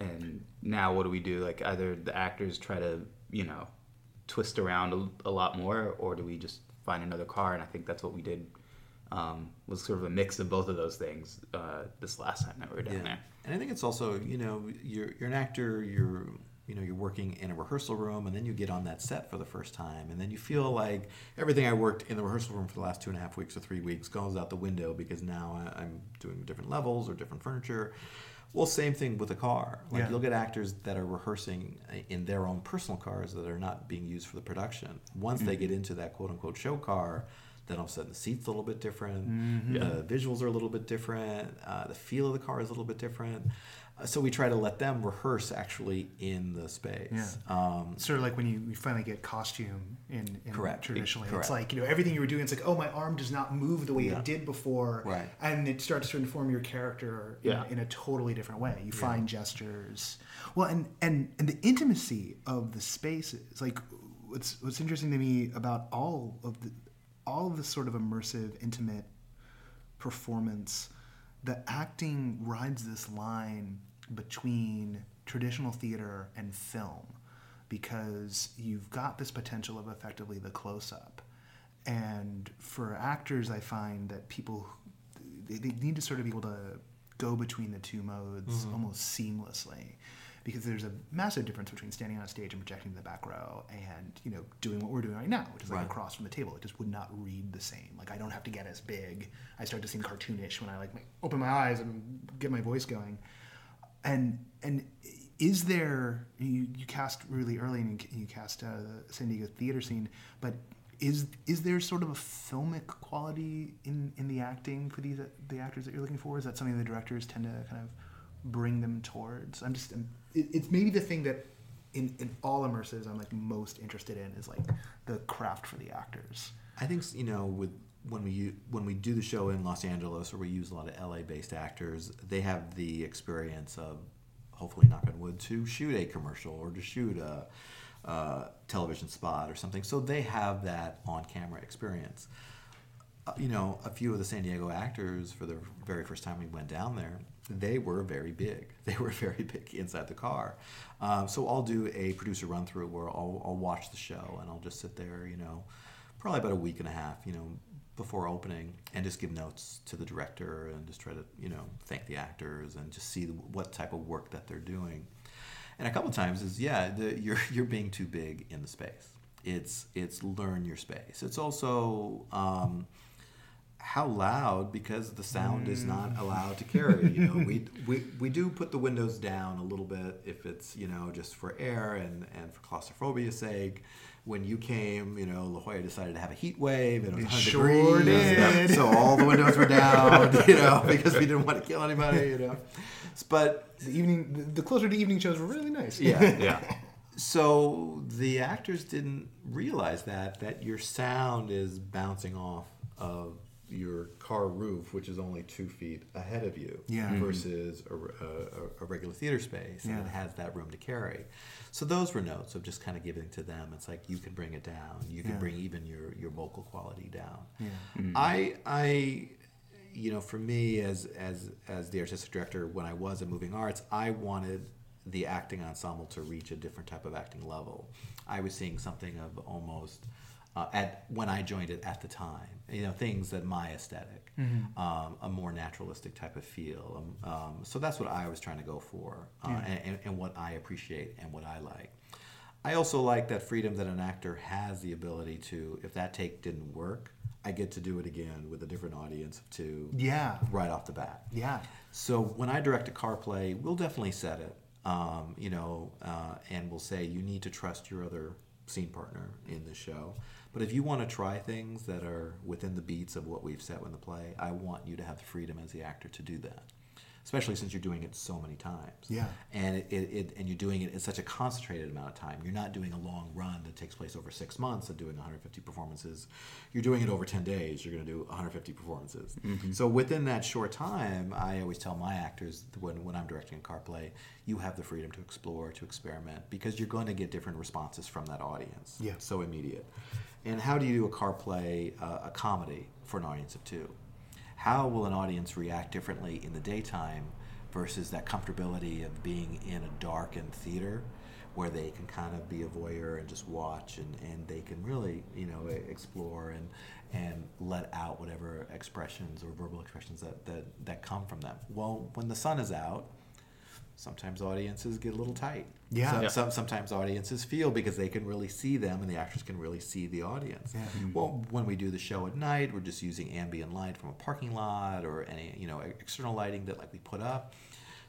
and now what do we do? Like either the actors try to, you know, twist around a, a lot more, or do we just find another car? And I think that's what we did. Um, was sort of a mix of both of those things uh, this last time that we were down there. And I think it's also, you know, you're you're an actor, you're you know, you're working in a rehearsal room and then you get on that set for the first time and then you feel like everything I worked in the rehearsal room for the last two and a half weeks or three weeks goes out the window because now I- I'm doing different levels or different furniture. Well, same thing with a car. Like Yeah. you'll get actors that are rehearsing in their own personal cars that are not being used for the production. Once they get into that quote unquote show car, then all of a sudden the seat's a little bit different, the visuals are a little bit different, uh, the feel of the car is a little bit different. Uh, so we try to let them rehearse actually in the space. Yeah. Um, Sort of like when you, you finally get costume in, in Correct. traditionally. Correct. It's like, you know, everything you were doing, it's like, oh, my arm does not move the way Yeah. it did before. Right. And it starts to inform your character in, Yeah. in a totally different way. You find gestures. Well, and, and, and the intimacy of the spaces, like what's, what's interesting to me about all of the, all of this sort of immersive, intimate performance the acting rides this line between traditional theater and film because you've got this potential of effectively the close up. And for actors, I find that people they, they need to sort of be able to go between the two modes mm-hmm. almost seamlessly because there's a massive difference between standing on a stage and projecting to the back row and you know doing what we're doing right now which is like Right. across from the table it just would not read the same like i don't have to get as big i start to seem cartoonish when i like open my eyes and get my voice going and and is there you, you cast really early and you, you cast uh, the San Diego theater scene, but is is there sort of a filmic quality in, in the acting for these the actors that you're looking for? Is that something the directors tend to kind of bring them towards? I'm just I'm, it, it's maybe the thing that in, in all immersives I'm like most interested in is like the craft for the actors. I think you know with when we when we do the show in Los Angeles or we use a lot of LA based actors, they have the experience of hopefully knock on wood to shoot a commercial or to shoot a, uh television spot or something. So they have that on camera experience. Uh, you know, a few of the San Diego actors for the very first time we went down there, they were very big. They were very big inside the car. Um, so I'll do a producer run through where I'll, I'll watch the show and I'll just sit there, you know, probably about a week and a half, you know, before opening and just give notes to the director and just try to, you know, thank the actors and just see what type of work that they're doing. And a couple times is yeah, the, you're you're being too big in the space. It's it's learn your space. It's also um, how loud because the sound is not mm. allowed to carry. You know, we, we we do put the windows down a little bit if it's you know just for air and and for claustrophobia's sake. When you came, you know, La Jolla decided to have a heat wave and it was 100 sure degrees. So all the windows were down, you know, because we didn't want to kill anybody, you know. But The evening the closer to evening shows were really nice. yeah, Yeah. so the actors didn't realize that that your sound is bouncing off of your car roof, which is only two feet ahead of you, Yeah. Mhm. versus a, a, a regular theater space, and it has that room to carry. So those were notes of just kind of giving to them. It's like you can bring it down. You can Yeah. bring even your your vocal quality down. Yeah. I I you know for me as as as the artistic director when I was at Moving Arts I wanted the acting ensemble to reach a different type of acting level. I was seeing something of almost uh, at when I joined it at the time, you know, things that my esthetic um, a more naturalistic type of feel. Um, um, so that's what I was trying to go for, uh, and, and, and what I appreciate and what I like. I also like that freedom that an actor has the ability to, if that take didn't work, I get to do it again with a different audience of two Yeah. right off the bat. Yeah. So when I direct a car play, we'll definitely set it, um, you know, uh, and we'll say you need to trust your other scene partner in the show. But if you want to try things that are within the beats of what we've set in the play, I want you to have the freedom as the actor to do that. Especially since you're doing it so many times. Yeah. And it, it, it and you're doing it in such a concentrated amount of time. You're not doing a long run that takes place over six months and doing 150 performances. You're doing it over 10 days. You're going to do 150 performances. Mm-hmm. So within that short time, I always tell my actors when, when I'm directing a car play, you have the freedom to explore, to experiment, because you're going to get different responses from that audience. Yeah. So immediate. And how do you do a car play, uh, a comedy for an audience of two? how will an audience react differently in the daytime versus that comfortability of being in a darkened theater where they can kind of be a voyeur and just watch and, and they can really you know explore and and let out whatever expressions or verbal expressions that, that, that come from them well when the sun is out sometimes audiences get a little tight Yeah. Some- Yeah. some- sometimes audiences feel because they can really see them and the actors can really see the audience Yeah. well when we do the show at night we're just using ambient light from a parking lot or any you know external lighting that like we put up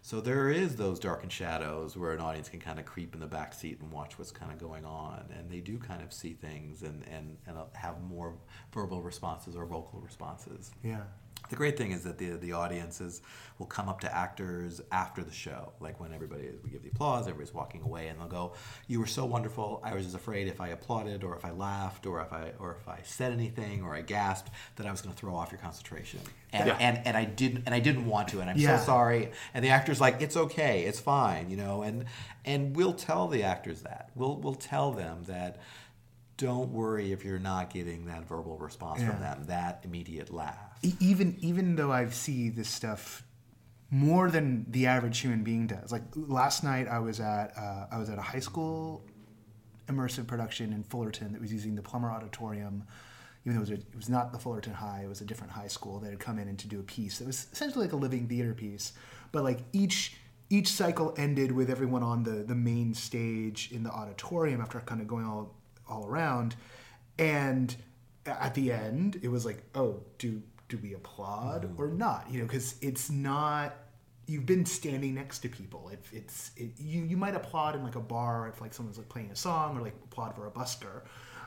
so there is those darkened shadows where an audience can kind of creep in the back seat and watch what's kind of going on and they do kind of see things and and, and uh, have more verbal responses or vocal responses Yeah. The great thing is that the the audiences will come up to actors after the show, like when everybody we give the applause, everybody's walking away, and they'll go, "You were so wonderful. I was just afraid if I applauded, or if I laughed, or if I or if I said anything, or I gasped, that I was going to throw off your concentration." And, Yeah. and and I didn't and I didn't want to, and I'm Yeah. so sorry. And the actor's like, "It's okay, it's fine," you know, and and we'll tell the actors that we'll we'll tell them that. Don't worry if you're not getting that verbal response Yeah. from them, that immediate laugh. Even even though I see this stuff more than the average human being does. Like last night, I was at uh, I was at a high school immersive production in Fullerton that was using the Plummer Auditorium. Even though it was, a, it was not the Fullerton High, it was a different high school that had come in and to do a piece. It was essentially like a living theater piece, but like each each cycle ended with everyone on the the main stage in the auditorium after kind of going all all around, and at the end it was like, oh, do do we applaud or not? You know, because it's not you've been standing next to people. It, it's it, you you might applaud in like a bar if like someone's like playing a song or like applaud for a busker,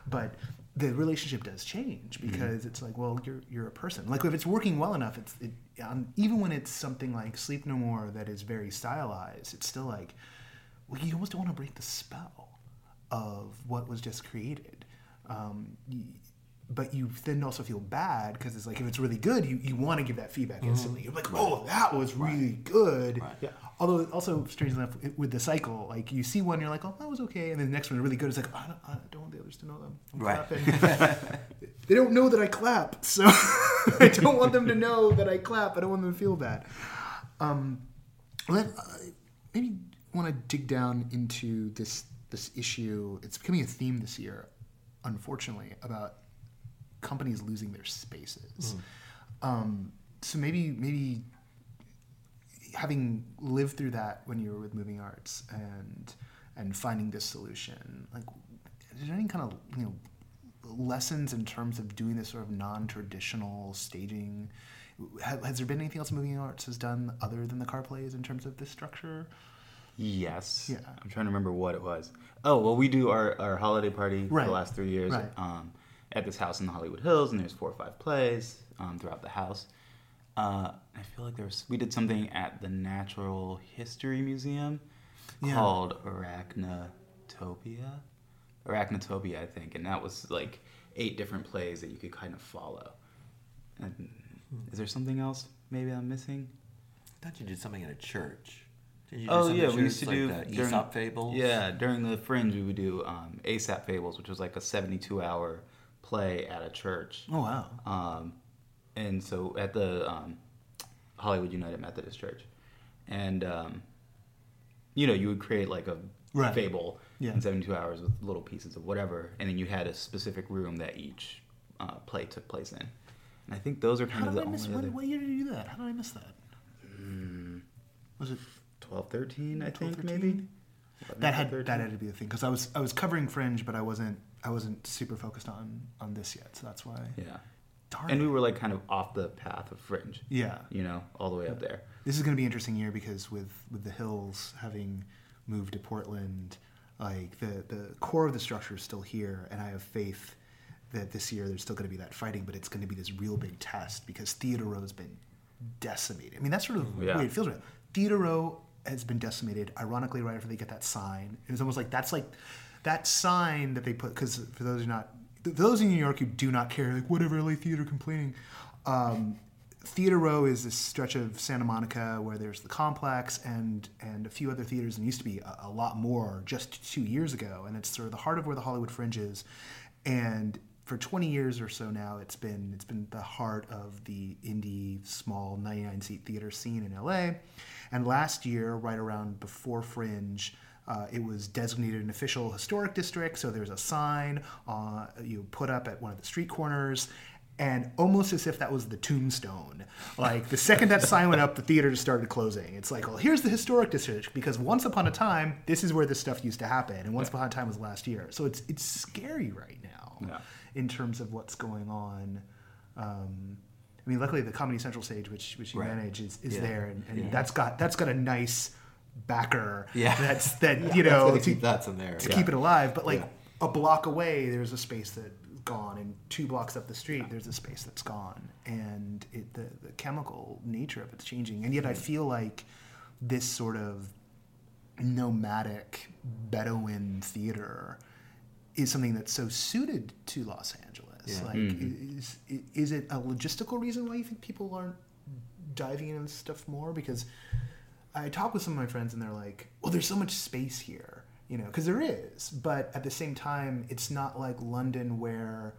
but the relationship does change because it's like well you're you're a person. Like if it's working well enough, it's it, um, even when it's something like Sleep No More that is very stylized, it's still like well you almost don't want to break the spell of what was just created. Um, but you then also feel bad because it's like if it's really good, you, you want to give that feedback instantly. You're like, oh, that was really good. Right. Yeah. Although also strangely enough, it- with the cycle, like you see one, you're like, oh, that was okay, and then the next one is really good. It's like I don't, I don't want the others to know them. I'm Right. clapping. they don't know that I clap, so I don't want them to know that I clap. I don't want them to feel bad. Um, let, uh, maybe want to dig down into this this issue. It's becoming a theme this year, unfortunately, about companies losing their spaces. Um, so maybe maybe having lived through that when you were with Moving Arts and and finding this solution, like, is there any kind of you know lessons in terms of doing this sort of non-traditional staging? Ha- Has there been anything else Moving Arts has done other than the car plays in terms of this structure? Yes. Yeah. I'm trying to remember what it was. Oh, well, we do our, our holiday party for Right. the last three years Right. um, at this house in the Hollywood Hills, and there's four or five plays um, throughout the house. Uh, I feel like there was we did something at the Natural History Museum Yeah. called Arachnotopia, Arachnotopia, I think, and that was like eight different plays that you could kind of follow. And is there something else maybe I'm missing? I thought you did something at a church. Did you do Oh yeah, we used to church, do the during- Aesop fables. Yeah, during the Fringe, we would do um, ASAP Fables, which was like a seventy-two hour play at a church. Oh wow! Um, and so at the um, Hollywood United Methodist Church, and um, you know, you would create like a Right. fable Yeah. in seventy-two hours with little pieces of whatever, and then you had a specific room that each uh, play took place in. And I think those are kind How of the I miss? only When, other what year did you do that? How did I miss that? Was it 12, 13, I 12, think 13? maybe. that had 13. that had to be the thing because I was I was covering Fringe, but I wasn't I wasn't super focused on on this yet, so that's why. Yeah. Darn. And it. we were like kind of off the path of Fringe. yeah. You know, all the way up there. This is going to be an interesting year because with with the Hills having moved to Portland, like the the core of the structure is still here, and I have faith that this year there's still going to be that fighting, but it's going to be this real big test because Theater Row has been decimated. I mean, that's sort of the Yeah. way it feels right. Theater Row has been decimated. Ironically, right after they get that sign, it was almost like that's like that sign that they put. Because for those who not, those in New York who do not care, like whatever LA theater complaining. Um, Theater Row is this stretch of Santa Monica where there's the complex and and a few other theaters, and used to be a, a lot more just two years ago. And it's sort of the heart of where the Hollywood Fringe is. And for 20 years or so now, it's been it's been the heart of the indie small 99 seat theater scene in LA. And last year, right around before Fringe. Uh, it was designated an official historic district, so there's a sign uh, you put up at one of the street corners, and almost as if that was the tombstone. Like the second that sign went up, the theater just started closing. It's like, well, here's the historic district because once upon a time, this is where this stuff used to happen, and once upon a time was last year. So it's it's scary right now Yeah. in terms of what's going on. Um, I mean, luckily the Comedy Central stage, which which you Right. manage, is, is Yeah. there, and, and Yeah. that's got that's got a nice backer. Yeah. that's that you That's know gotta keep that in there. to yeah. keep it alive. But like Yeah. a block away, there's a space that's gone, and two blocks up the street, there's a space that's gone, and it, the the chemical nature of it's changing. And yet, I mm. feel like this sort of nomadic Bedouin theater is something that's so suited to Los Angeles. Yeah. Like, mm-hmm. is is it a logistical reason why you think people aren't diving into this stuff more? Because I talk with some of my friends and they're like, "Well, there's so much space here." You know, because there is, but at the same time, it's not like London where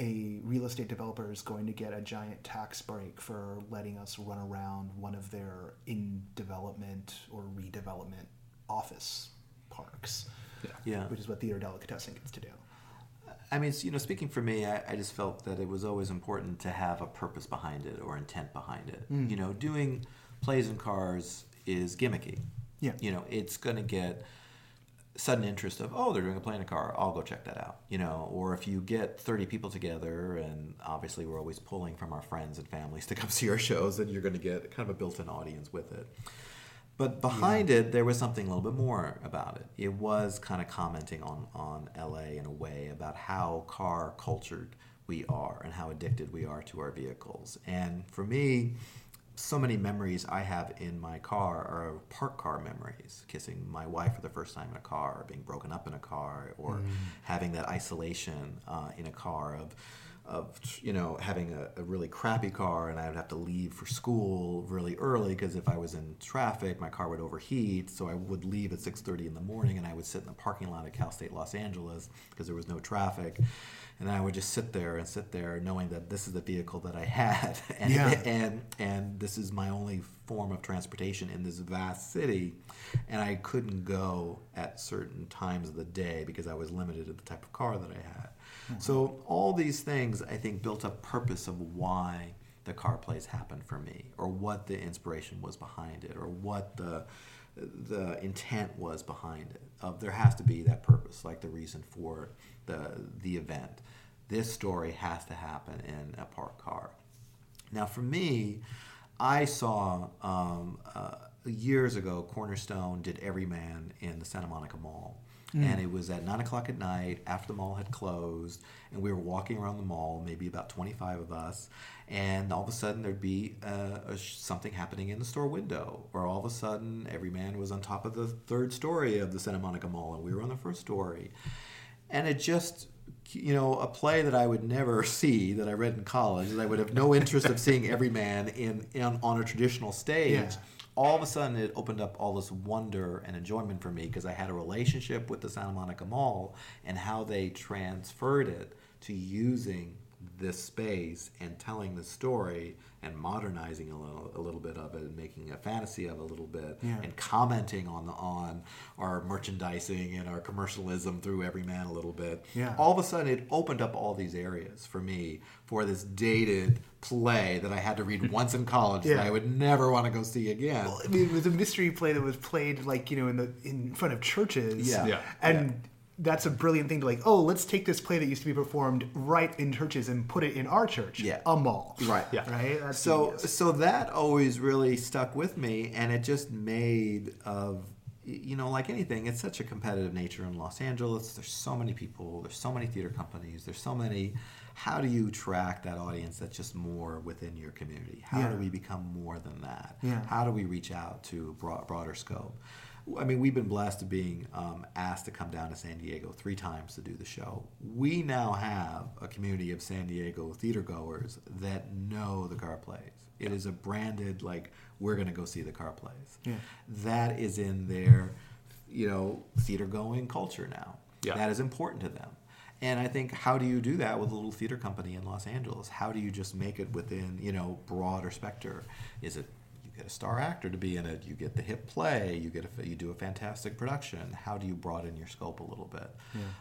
a real estate developer is going to get a giant tax break for letting us run around one of their in development or redevelopment office parks. Yeah. Which is what Theatre Delicatessen gets to do. I mean, you know, speaking for me, I, I just felt that it was always important to have a purpose behind it or intent behind it. Mm. You know, doing plays in cars is gimmicky. Yeah. You know, it's going to get sudden interest of, oh, they're doing a play in a car. I'll go check that out. You know, or if you get 30 people together, and obviously we're always pulling from our friends and families to come see our shows, then you're going to get kind of a built in audience with it. But behind it, there was something a little bit more about it. It was kind of commenting on, on LA in a way about how car cultured we are and how addicted we are to our vehicles. And for me, so many memories I have in my car are park car memories. Kissing my wife for the first time in a car, or being broken up in a car, or having that isolation uh, in a car of of you know having a, a, really crappy car and I would have to leave for school really early because if I was in traffic my car would overheat. So I would leave at 6:30 in the morning and I would sit in the parking lot at Cal State Los Angeles because there was no traffic and I would just sit there and sit there knowing that this is the vehicle that I had and Yeah. and and this is my only form of transportation in this vast city and I couldn't go at certain times of the day because I was limited to the type of car that I had. Mm-hmm. So all these things I think built up purpose of why the car plays happened for me or what the inspiration was behind it or what the the intent was behind it of there has to be that purpose like the reason for the the event. This story has to happen in a parked car. Now for me i saw um, uh, years ago cornerstone did everyman in the santa monica mall and it was at 9 o'clock at night after the mall had closed and we were walking around the mall maybe about 25 of us. And all of a sudden there'd be uh, a, sh- something happening in the store window or all of a sudden every man was on top of the third story of the santa monica mall and we were on the first story. And it just you know a play that i would never see that i read in college that i would have no interest of seeing every man in, in on a traditional stage Yeah. All of a sudden it opened up all this wonder and enjoyment for me because I had a relationship with the Santa Monica Mall and how they transferred it to using this space and telling the story and modernizing a little, a little bit of it and making a fantasy of it a little bit Yeah. and commenting on the, on our merchandising and our commercialism through Everyman a little bit. Yeah. All of a sudden it opened up all these areas for me for this dated play that I had to read once in college that I would never want to go see again. Well, I mean, it was a mystery play that was played like you know in the in front of churches. Yeah. Yeah. and that's a brilliant thing to like. Oh, let's take this play that used to be performed right in churches and put it in our church. Yeah. a mall. Right. Yeah. Right. That's So genius. so that always really stuck with me, and it just made of you know like anything, it's such a competitive nature in Los Angeles. There's so many people. There's so many theater companies. There's so many. How do you track that audience that's just more within your community? How Yeah. do we become more than that? Yeah. How do we reach out to broad, broader scope? I mean, we've been blessed to being um, asked to come down to San Diego three times to do the show. We now have a community of San Diego theater goers that know the car plays. It is a branded like we're going to go see the car plays. Yeah. That is in their, you know, theater going culture now. Yeah. That is important to them. And I think how do you do that with a little theater company in Los Angeles? How do you just make it within, you know, broader specter? Is it get a star actor to be in it, you get the hit play, you get a, you do a fantastic production. How do you broaden your scope a little bit?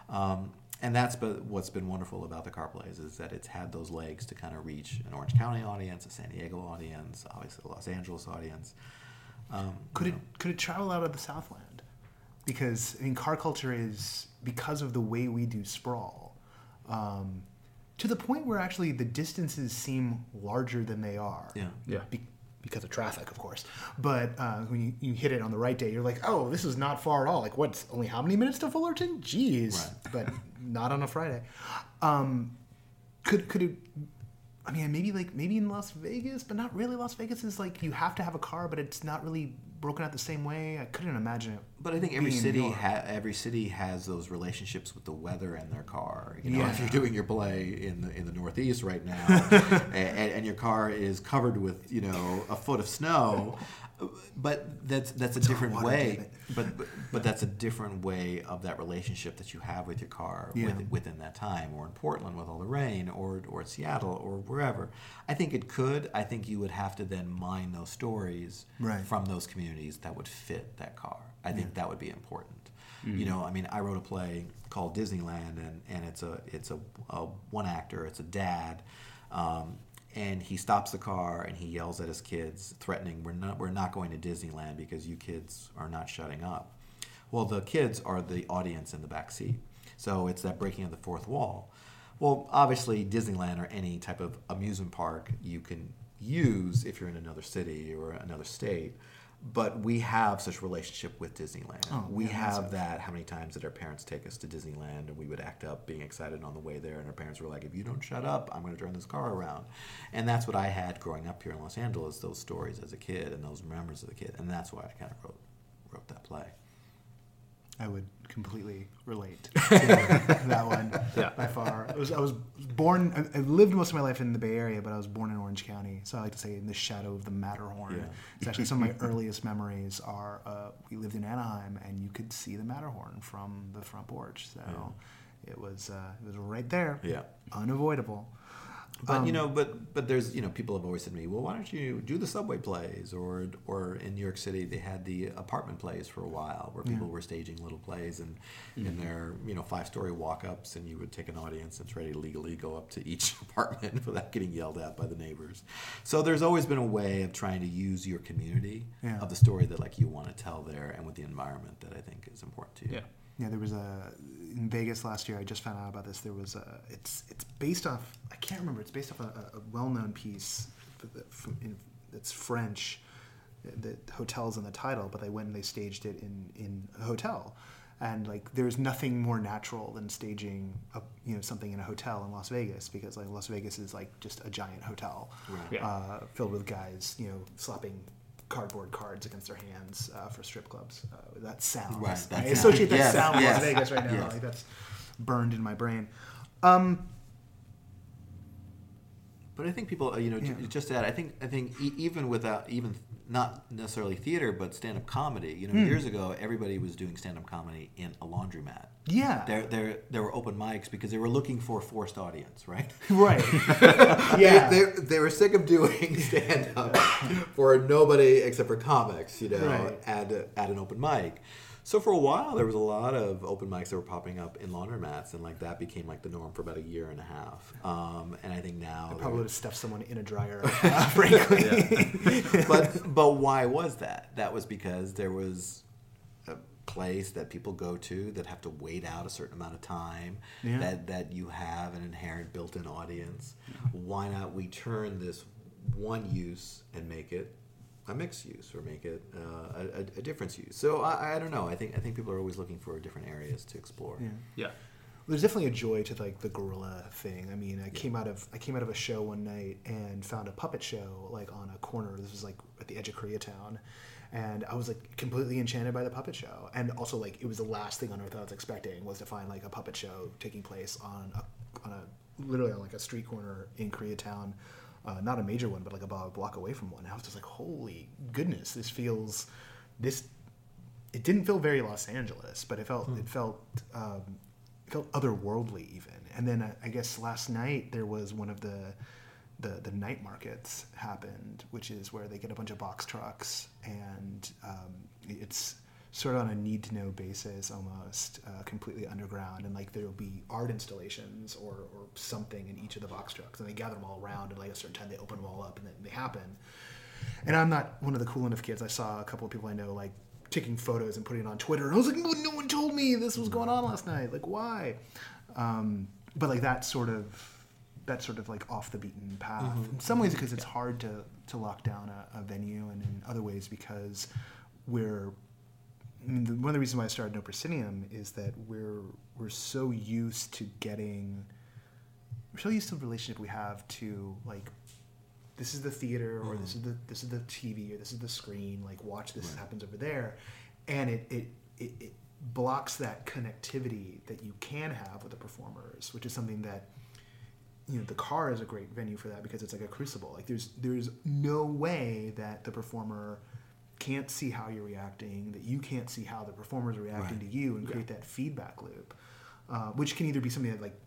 Um, and that's been, what's been wonderful about the car plays is that it's had those legs to kind of reach an Orange County audience, a San Diego audience, obviously a Los Angeles audience. Um, could it know. could it travel out of the Southland? Because I mean, car culture is because of the way we do sprawl, um, to the point where actually the distances seem larger than they are. Yeah. Yeah. Be- because of traffic, of course. But uh, when you, you hit it on the right day, you're like, oh, this is not far at all. Like, what's only how many minutes to Fullerton? Jeez. Right. But not on a Friday. Um, could could it? I mean, maybe like maybe in Las Vegas, but not really. Las Vegas is like you have to have a car, but it's not really broken out the same way. I couldn't imagine it. But I think every city ha- every city has those relationships with the weather and their car. You know, Yeah. if you're doing your play in the in the Northeast right now, and, and your car is covered with you know a foot of snow, but that's that's a It's different water, way. But, but but that's a different way of that relationship that you have with your car Yeah. with, within that time, or in Portland with all the rain, or or Seattle, or wherever. I think it could. I think you would have to then mine those stories Right. from those communities that would fit that car. I think that would be important. You know, I mean, I wrote a play called Disneyland, and, and it's a it's a, a one actor. It's a dad, um, and he stops the car and he yells at his kids, threatening, "We're not we're not going to Disneyland because you kids are not shutting up." Well, the kids are the audience in the back seat, so it's that breaking of the fourth wall. Well, obviously, Disneyland or any type of amusement park you can use if you're in another city or another state. But we have such relationship with Disneyland. Oh, we yeah, have that. How many times did our parents take us to Disneyland and we would act up being excited on the way there, and our parents were like, "If you don't shut up, I'm going to turn this car around." And that's what I had growing up here in Los Angeles. Those stories as a kid and those memories of the kid, and that's why I kind of wrote wrote that play. I would completely relate to that one Yeah. by far. I was, I was born, I, I lived most of my life in the Bay Area, but I was born in Orange County. So I like to say in the shadow of the Matterhorn. Yeah. It's actually some of my earliest memories are uh, we lived in Anaheim and you could see the Matterhorn from the front porch. So it was uh, it was right there, Yeah. unavoidable. But you Um, know, but but there's you know people have always said to me, well, why don't you do the subway plays or or in New York City they had the apartment plays for a while where people Yeah. were staging little plays and in their you know five story walk ups and you would take an audience that's ready to legally go up to each apartment without getting yelled at by the neighbors. So there's always been a way of trying to use your community Yeah. of the story that like you want to tell there and with the environment that I think is important to you. Yeah. Yeah, there was a in Vegas last year. I just found out about this. There was a. It's it's based off. I can't remember. It's based off a, a well-known piece for the- from, in, that's French. The hotel's in the title, but they went and they staged it in in a hotel, and like there's nothing more natural than staging a you know something in a hotel in Las Vegas because like Las Vegas is like just a giant hotel Right. Yeah. uh, filled with guys you know slapping cardboard cards against their hands uh, for strip clubs. Uh, that sound. Right, I sound. associate that Yes, sound with yes, Las Vegas right now. yes. Like that's burned in my brain. Um, But I think people, uh, you know, Yeah. just to add, I think, I think even without even not necessarily theater, but stand-up comedy. You know, Hmm. years ago, everybody was doing stand-up comedy in a laundromat. yeah. There, there, there were open mics because they were looking for a forced audience, right? right. yeah. They, they, they were sick of doing stand-up for nobody except for comics, you know, Right. at, at an open mic. So for a while, there was a lot of open mics that were popping up in laundromats, and like that became like the norm for about a year and a half. Um, and I think now, I probably would have stuffed someone in a dryer, uh, frankly. but but why was that? That was because there was a place that people go to that have to wait out a certain amount of time. Yeah. That that you have an inherent built-in audience. Why not we turn this one use and make it a mixed use or make it uh, a, a, a difference use? So I, I don't know. I think I think people are always looking for different areas to explore. Yeah. Yeah. There's definitely a joy to like the guerrilla thing. I mean, I came out of I came out of a show one night and found a puppet show like on a corner. This was like at the edge of Koreatown, and I was like completely enchanted by the puppet show. And also like it was the last thing on earth I was expecting was to find like a puppet show taking place on a on a literally on like a street corner in Koreatown. Uh, not a major one, but like about a block away from one. I was just like, holy goodness, this feels this it didn't feel very Los Angeles, but it felt it felt um, it felt otherworldly even. And then I, I guess last night there was one of the the the night markets happened, which is where they get a bunch of box trucks and um, it's sort of on a need to know basis almost uh, completely underground and like there will be art installations or, or something in each of the box trucks and they gather them all around and like a certain time they open them all up and then they happen and I'm not one of the cool enough kids. I saw a couple of people I know like taking photos and putting it on Twitter, and I was like, no, no one told me this was going on last night. Like, why? Um, but like that sort of that sort of like off the beaten path. In some ways, because it's hard to to lock down a, a venue, and in other ways because we're I mean, the, one of the reasons why I started No Proscenium is that we're we're so used to getting we're so used to the relationship we have to like this is the theater or this mm-hmm. is the this is the TV or this is the screen like watch this happens over there. And it it, it it blocks that connectivity that you can have with the performers which is something that you know the car is a great venue for that because it's like a crucible. Like there's there's no way that the performer can't see how you're reacting, that you can't see how the performers are reacting Right. to you, and create that feedback loop, uh, which can either be something that like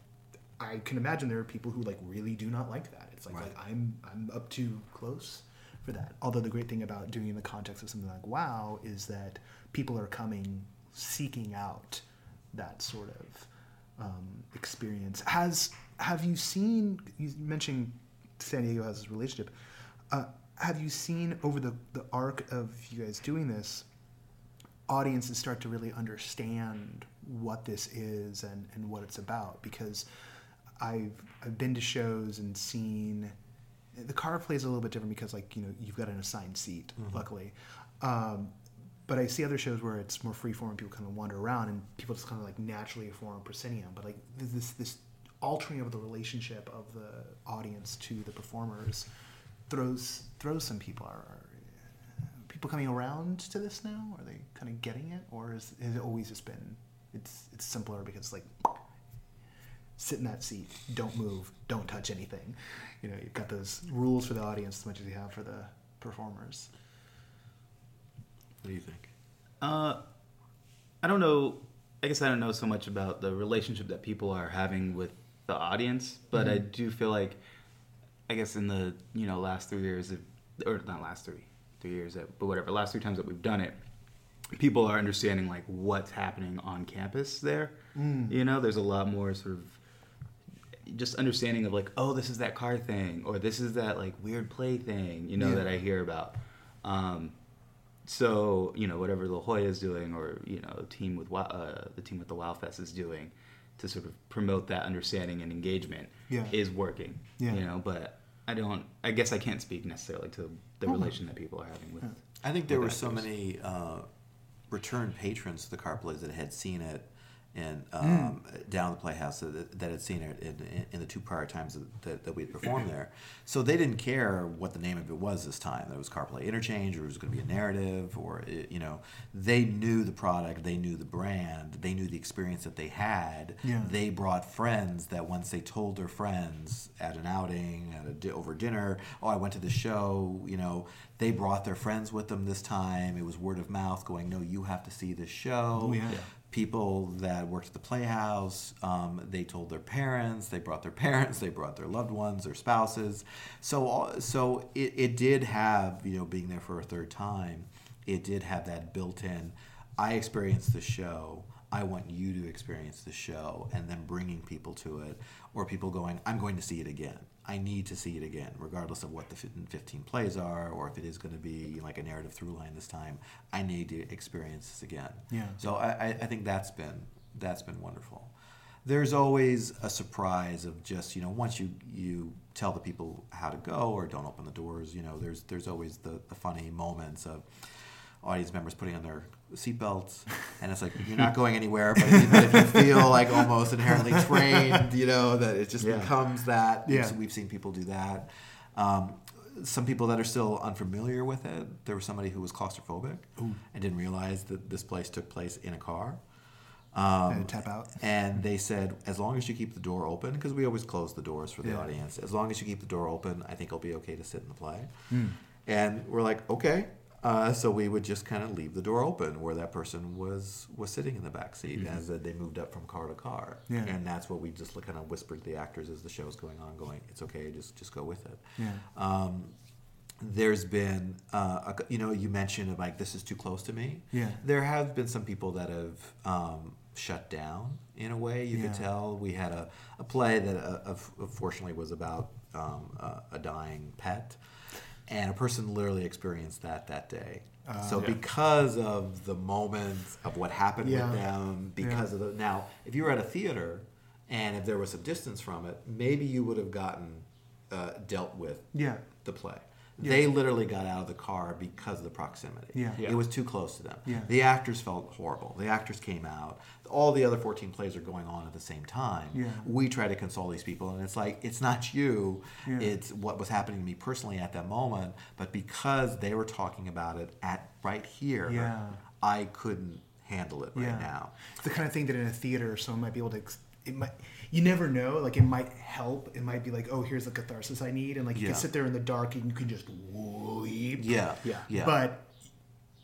I can imagine there are people who like really do not like that. It's like, Right. like I'm I'm up too close for that. Although the great thing about doing it in the context of something like WoW is that people are coming seeking out that sort of um, experience. Has have you seen? You mentioned San Diego has this relationship. Uh, have you seen over the the arc of you guys doing this? audiences start to really understand what this is and, and what it's about? Because I've I've been to shows and seen the car plays a little bit different because like you know you've got an assigned seat luckily. Um, but I see other shows where it's more free form and people kind of wander around and people just kind of like naturally form proscenium. But like this this altering of the relationship of the audience to the performers throws throws some people are, are people coming around to this now? Are they kind of getting it, or is, has it always just been it's it's simpler because like sit in that seat, don't move, don't touch anything. You know, you've got those rules for the audience as much as you have for the performers. What do you think? Uh, I don't know. I guess I don't know so much about the relationship that people are having with the audience, but I do feel like, I guess in the you know last three years, of, or not last three, three years, uh, but whatever, last three times that we've done it, people are understanding like what's happening on campus there. You know, there's a lot more sort of just understanding of like, oh, this is that car thing, or this is that like weird play thing, you know, Yeah. that I hear about. Um, so you know, whatever La Jolla is doing, or you know, team with uh, the team with the Wow Fest is doing, to sort of promote that understanding and engagement, Yeah. is working. Yeah. You know, but I don't. I guess I can't speak necessarily to the relation that people are having with. I think there were with so many uh, return patrons to the car plays that had seen it and hmm. um, down the Playhouse that, that had seen it in, in, the two prior times that, that, that we had performed hmm. there. So they didn't care what the name of it was this time. There was CarPlay interchange, or it was going to be a narrative, or it, you know, they knew the product, they knew the brand, they knew the experience that they had. Yeah. They brought friends that once they told their friends at an outing, at a di- over dinner, oh, I went to the show, you know, they brought their friends with them this time. It was word of mouth going, no, you have to see this show. Oh, yeah. People that worked at the Playhouse, um, they told their parents, they brought their parents, they brought their loved ones, their spouses. So, so it, it did have, you know, being there for a third time, it did have that built-in. I experienced the show. I want you to experience the show, and then bringing people to it, or people going, I'm going to see it again. I need to see it again, regardless of what the 15 plays are, or if it is going to be like a narrative through line this time. I need to experience this again. Yeah. So I, I, I think that's been that's been wonderful. There's always a surprise of just you know once you you tell the people how to go or don't open the doors. You know there's there's always the, the funny moments of audience members putting on their seatbelts, and it's like you're not going anywhere. But if, you feel like almost inherently trained, you know that it just Yeah. becomes that. Yeah. We've seen people do that. Um, some people that are still unfamiliar with it. There was somebody who was claustrophobic and didn't realize that this place took place in a car. Um, And tap out. and they said, as long as you keep the door open, because we always close the doors for the Yeah. audience, as long as you keep the door open, I think it'll be okay to sit in the play. Hmm. And we're like, okay. Uh, so we would just kind of leave the door open where that person was was sitting in the back seat as uh, they moved up from car to car. Mm-hmm. Yeah. And that's what we just kind of whispered to the actors as the show was going on, going, it's okay, just just go with it. Yeah. Um, there's been, uh, a, you know, you mentioned like this is too close to me. Yeah. There have been some people that have um, shut down in a way. You could tell. We had a, a play that uh, of- unfortunately was about um, a, a dying pet, and a person literally experienced that that day. so Yeah. because of the moment of what happened Yeah. with them, because of the now, if you were at a theater and if there was some distance from it, maybe you would have gotten uh, dealt with Yeah. the play. Yeah. They literally got out of the car because of the proximity. Yeah. Yeah. It was too close to them. Yeah. The actors felt horrible. The actors came out. All the other 14 plays are going on at the same time. Yeah. We try to console these people, and it's like, it's not you. Yeah. It's what was happening to me personally at that moment. But because they were talking about it at right here, Yeah. I couldn't handle it right Yeah. now. It's the kind of thing that in a theater, someone might be able to. ex- It might. You never know. Like it might help. It might be like, oh, here's the catharsis I need, and like you Yeah. can sit there in the dark and you can just weep. Yeah. Yeah. Yeah. But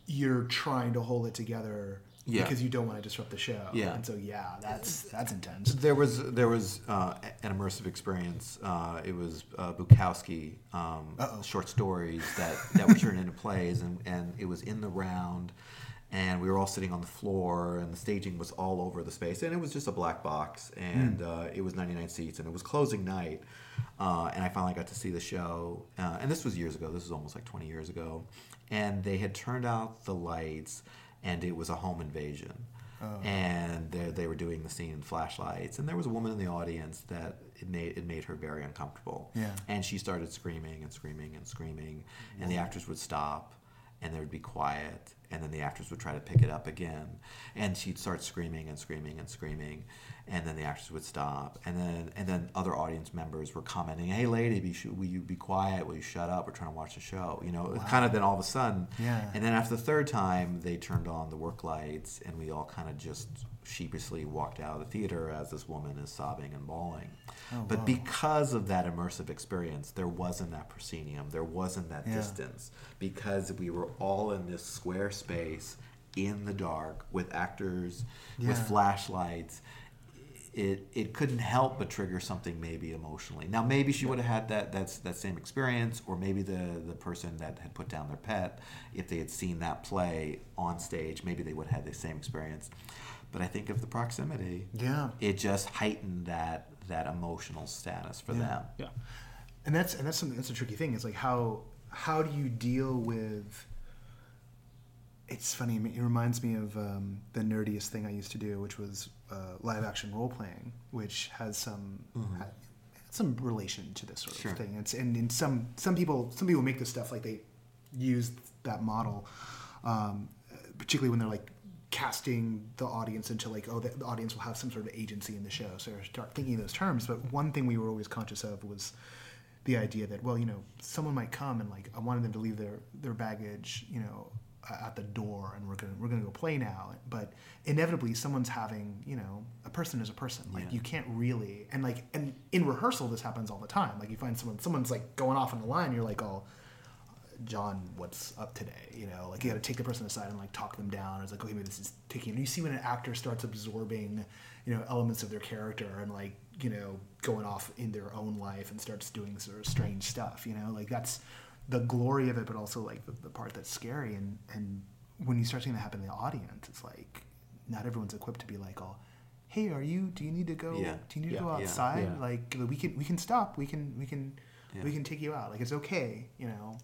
you're trying to hold it together Yeah. because you don't want to disrupt the show. Yeah. And so yeah, that's that's intense. There was there was uh, an immersive experience. Uh, it was uh, Bukowski um, short stories that, that were turned into plays, and, and it was in the round, and we were all sitting on the floor, and the staging was all over the space, and it was just a black box, and uh, it was 99 seats, and it was closing night, uh, and I finally got to see the show, uh, and this was years ago. This was almost like 20 years ago, and they had turned out the lights, and it was a home invasion and they, they were doing the scene in flashlights and there was a woman in the audience that it made it made her very uncomfortable Yeah. and she started screaming and screaming and screaming and the actors would stop and there would be quiet and then the actors would try to pick it up again. And she'd start screaming and screaming and screaming and then the actors would stop. And then and then other audience members were commenting hey lady be, sh- will you be quiet? Will you shut up? We're trying to watch the show. You know kind of then all of a sudden Yeah. and then after the third time, they turned on the work lights, and we all kind of just sheepishly walked out of the theater as this woman is sobbing and bawling. Oh, but wow. because of that immersive experience, there wasn't that proscenium, there wasn't that Yeah. distance, because we were all in this square space in the dark with actors, with flashlights. It, it couldn't help but trigger something maybe emotionally. Now maybe she would have had that that's that same experience, or maybe the the person that had put down their pet, if they had seen that play on stage, maybe they would have had the same experience. But I think of the proximity, Yeah. it just heightened that that emotional status for Yeah. them. Yeah. and that's and that's something that's a tricky thing is like how how do you deal with it's funny it reminds me of um, the nerdiest thing i used to do which was uh, live action role playing which has some ha- some relation to this sort Sure. of thing it's and in some some people some people make this stuff like they use that model um, particularly when they're like casting the audience into like oh the, the audience will have some sort of agency in the show. So start thinking those terms but one thing we were always conscious of was the idea that well you know someone might come and like i wanted them to leave their their baggage you know at the door and we're gonna we're gonna go play now. But inevitably someone's having you know a person is a person. Like Yeah. you can't really and like and in rehearsal this happens all the time. Like you find someone someone's like going off on the line you're like oh John, what's up today? You know, like you got to take the person aside and like talk them down. It's like, okay, maybe this is taking. You see when an actor starts absorbing, you know, elements of their character and like, you know, going off in their own life and starts doing sort of strange stuff. You know, like that's the glory of it, but also like the, the part that's scary. And and when you start seeing that happen in the audience, it's like not everyone's equipped to be like, oh, hey, are you? Do you need to go? Yeah. Do you need to Yeah. go Yeah. outside? Yeah. Like we can we can stop. We can we can Yeah. we can take you out. Like it's okay. You know.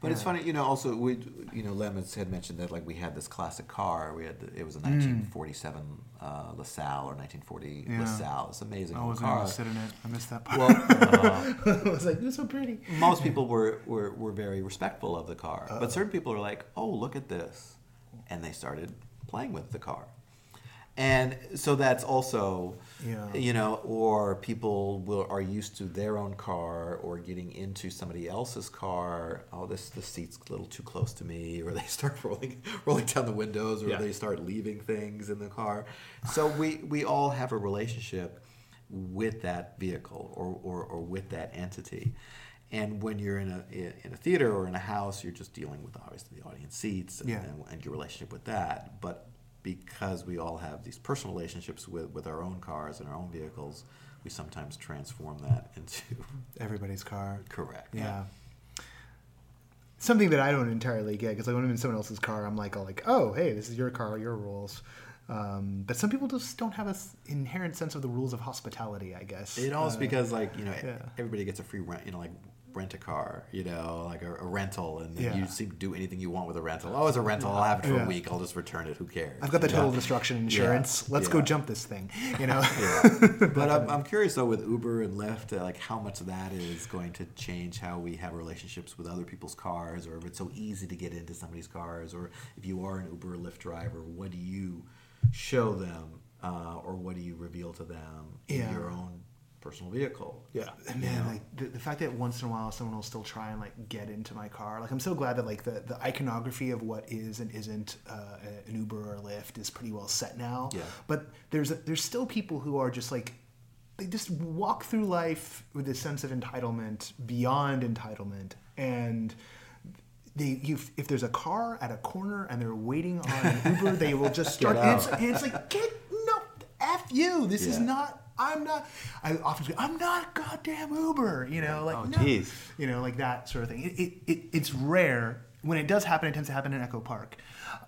But it's funny, you know. Also, we, you know, Lemons had mentioned that like we had this classic car. We had the, it was a 1947 uh, LaSalle or 1940 Mm. Yeah. LaSalle. It's amazing I wasn't car. able to sit in it. I missed that part. Well, I was like, "This is so pretty." most people were, were, were very respectful of the car, but certain people are like, "Oh, look at this," and they started playing with the car. And so that's also, Yeah. you know, or people will are used to their own car or getting into somebody else's car. Oh, this the seat's a little too close to me, or they start rolling rolling down the windows, or Yeah. they start leaving things in the car. So we we all have a relationship with that vehicle or, or, or with that entity. And when you're in a in a theater or in a house, you're just dealing with obviously the audience seats and, Yeah. and, and your relationship with that. But because we all have these personal relationships with, with our own cars and our own vehicles, we sometimes transform that into Everybody's car. correct. Yeah. Something that I don't entirely get because like when I'm in someone else's car, I'm like, all like, oh, hey, this is your car, your rules. Um, but some people just don't have an inherent sense of the rules of hospitality, I guess. It also Uh, because like you know yeah. everybody gets a free rent you know like rent a car you know like a, a rental and Yeah. you seem to do anything you want with a rental. Oh, it's a rental. I'll have it for Yeah. a week. I'll just return it. Who cares? I've got the total know? destruction insurance. Let's go jump this thing. You know. But I'm, I'm curious though with Uber and Lyft, uh, like how much of that is going to change how we have relationships with other people's cars, or if it's so easy to get into somebody's cars, or if you are an Uber or Lyft driver, what do you show them, uh, or what do you reveal to them in your own personal vehicle? Yeah. And man, like the, the fact that once in a while someone will still try and like get into my car, like I'm so glad that like the, the iconography of what is and isn't uh, an Uber or a Lyft is pretty well set now. Yeah. But there's there's still people who are just like they just walk through life with a sense of entitlement beyond entitlement and they you if there's a car at a corner and they're waiting on an Uber, they will just start. And it's, and it's like get no f you. This is not. I'm not. I often say, I'm not a goddamn Uber. You know, like Oh, no. You know, like that sort of thing. It, it, it it's rare when it does happen. It tends to happen in Echo Park,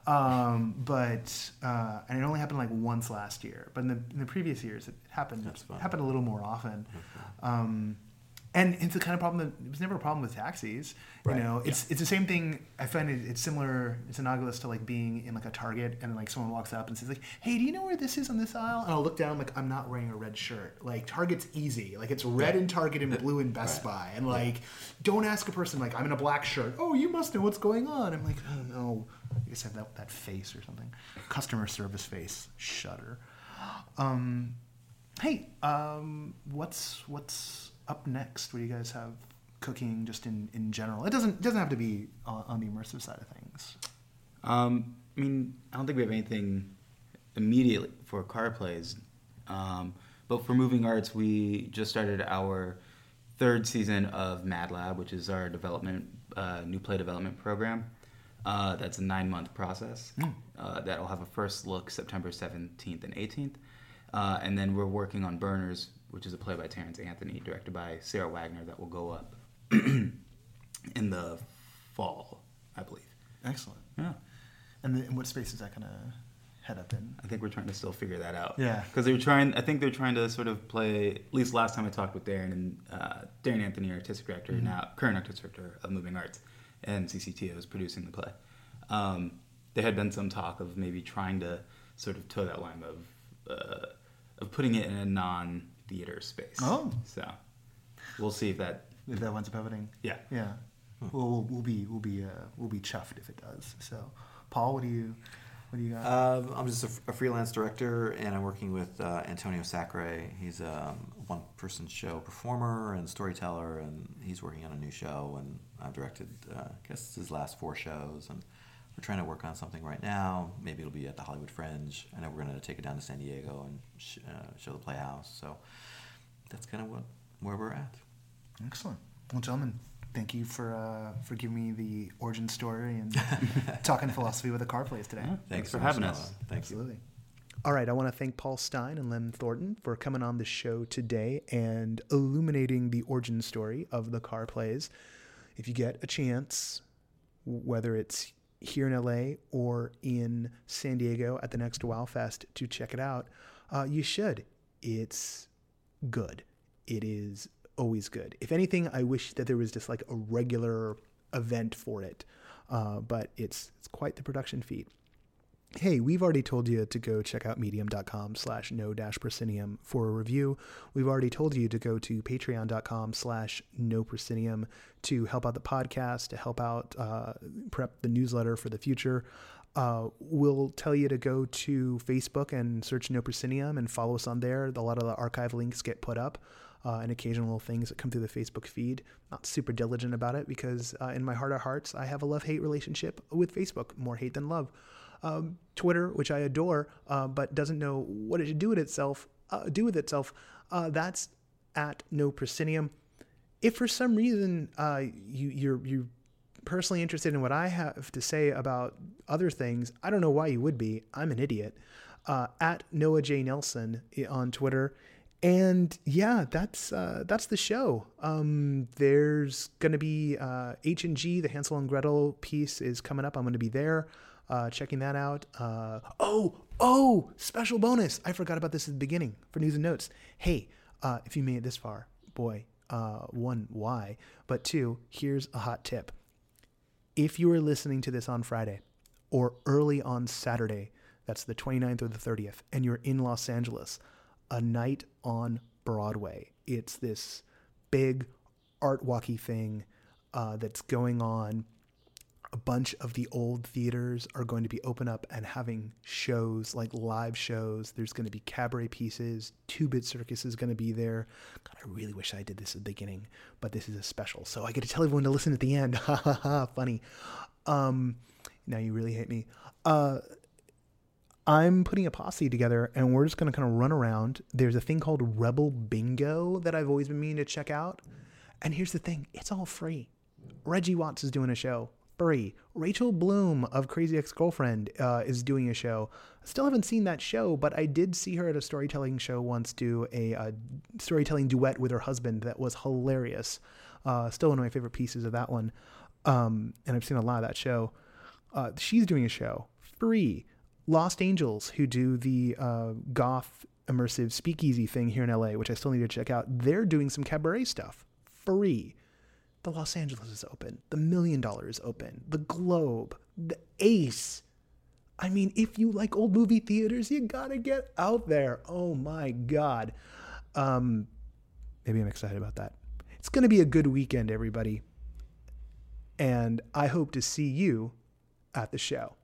um, but uh, and it only happened like once last year. But in the in the previous years, it happened. Fun. happened a little more often. Um, and it's the kind of problem that it was never a problem with taxis. You know, it's it's the same thing. I find it, it's similar. It's analogous to like being in like a Target and like someone walks up and says like, "Hey, do you know where this is on this aisle?" And I'll look down like I'm not wearing a red shirt. Like Target's easy. Like it's red in Target and blue in Best Right. Buy. And like, don't ask a person like I'm in a black shirt. Oh, you must know what's going on. I'm like, oh no. I guess I have that that face or something. Customer service face. Shudder. Um, hey, um, what's what's up next? What do you guys have cooking just in, in general? It doesn't doesn't have to be on, on the immersive side of things. Um, I mean, I don't think we have anything immediately for car plays. Um, but for moving arts, we just started our third season of Mad Lab, which is our development, uh, new play development program. Uh, that's a nine month process. Uh, that'll have a first look September 17th and 18th. Uh, and then we're working on Burners, which is a play by Terrence Anthony, directed by Sarah Wagner, that will go up in the fall, I believe. Excellent. Yeah. And, the, and what space is that gonna head up in? I think we're trying to still figure that out. Yeah. Because they're trying. I think they're trying to sort of play. At least last time I talked with Darren and uh, Darren Anthony, artistic director, Mm-hmm. now current artistic director of Moving Arts, and CCTO is producing the play. Um, there had been some talk of maybe trying to sort of toe that line of uh, of putting it in a non-theater space. Oh. So we'll see if that. If that winds up happening. Yeah. Yeah. Well, we'll, we'll be we'll be uh, we'll be chuffed if it does. So, Paul, what do you what do you got? Um, I'm just a, f- a freelance director, and I'm working with uh, Antonio Sacre. He's a um, one-person show performer and storyteller, and he's working on a new show. And I've directed, uh, I guess, his last four shows, and we're trying to work on something right now. Maybe it'll be at the Hollywood Fringe. I know we're going to take it down to San Diego and sh- uh, show the Playhouse. So that's kind of what where we're at. Excellent. Well, gentlemen, thank you for uh, for giving me the origin story and talking philosophy with the car plays today. Yeah, Thanks thanks for much, having Noah. us. Thank you. Absolutely. All right, I want to thank Paul Stein and Lem Thornton for coming on the show today and illuminating the origin story of the car plays. If you get a chance, whether it's here in LA or in San Diego at the next Wow Fest to check it out, uh, you should. It's good. It is always good. If anything, I wish that there was just like a regular event for it, uh, but it's it's quite the production feat. Hey, we've already told you to go check out medium.com slash no dash proscenium for a review. We've already told you to go to patreon.com slash no proscenium to help out the podcast, to help out uh, prep the newsletter for the future. Uh, we'll tell you to go to Facebook and search No Proscenium and follow us on there. A lot of the archive links get put up uh, and occasional things that come through the Facebook feed. Not super diligent about it because uh, in my heart of hearts, I have a love hate relationship with Facebook, more hate than love. Um, Twitter, which I adore, uh, but doesn't know what it should do with itself, uh, do with itself. Uh, that's at No Proscenium. If for some reason uh, you you're you personally interested in what I have to say about other things, I don't know why you would be. I'm an idiot. Uh, at Noah J Nelson on Twitter, and yeah, that's uh, that's the show. Um, there's gonna be uh, H and G, the Hansel and Gretel piece is coming up. I'm gonna be there, uh, checking that out. Uh, oh, oh, special bonus! I forgot about this at the beginning for news and notes. Hey, uh, if you made it this far, boy, uh, one, why? But two, here's a hot tip if you are listening to this on Friday or early on Saturday, that's the 29th or the 30th, and you're in Los Angeles, a night on Broadway. It's this big art walky thing uh, that's going on. A bunch of the old theaters are going to be open up and having shows like live shows. There's going to be cabaret pieces. Two Bit Circus is going to be there. God, I really wish I did this at the beginning, but this is a special, so I get to tell everyone to listen at the end. Ha ha ha! Funny. Um, now you really hate me. Uh, I'm putting a posse together and we're just going to kind of run around. There's a thing called Rebel Bingo that I've always been meaning to check out. And here's the thing it's all free. Reggie Watts is doing a show free. Rachel Bloom of Crazy Ex Girlfriend uh, is doing a show. I Still haven't seen that show, but I did see her at a storytelling show once do a, storytelling duet with her husband that was hilarious. Uh, still one of my favorite pieces of that one. Um, and I've seen a lot of that show. Uh, she's doing a show free. Lost Angels, who do the uh, goth immersive speakeasy thing here in LA, which I still need to check out, they're doing some cabaret stuff free. The Los Angeles is open. The Million Dollar is open. The Globe, the Ace. I mean, if you like old movie theaters, you gotta get out there. Oh my God. Um, maybe I'm excited about that. It's gonna be a good weekend, everybody. And I hope to see you at the show.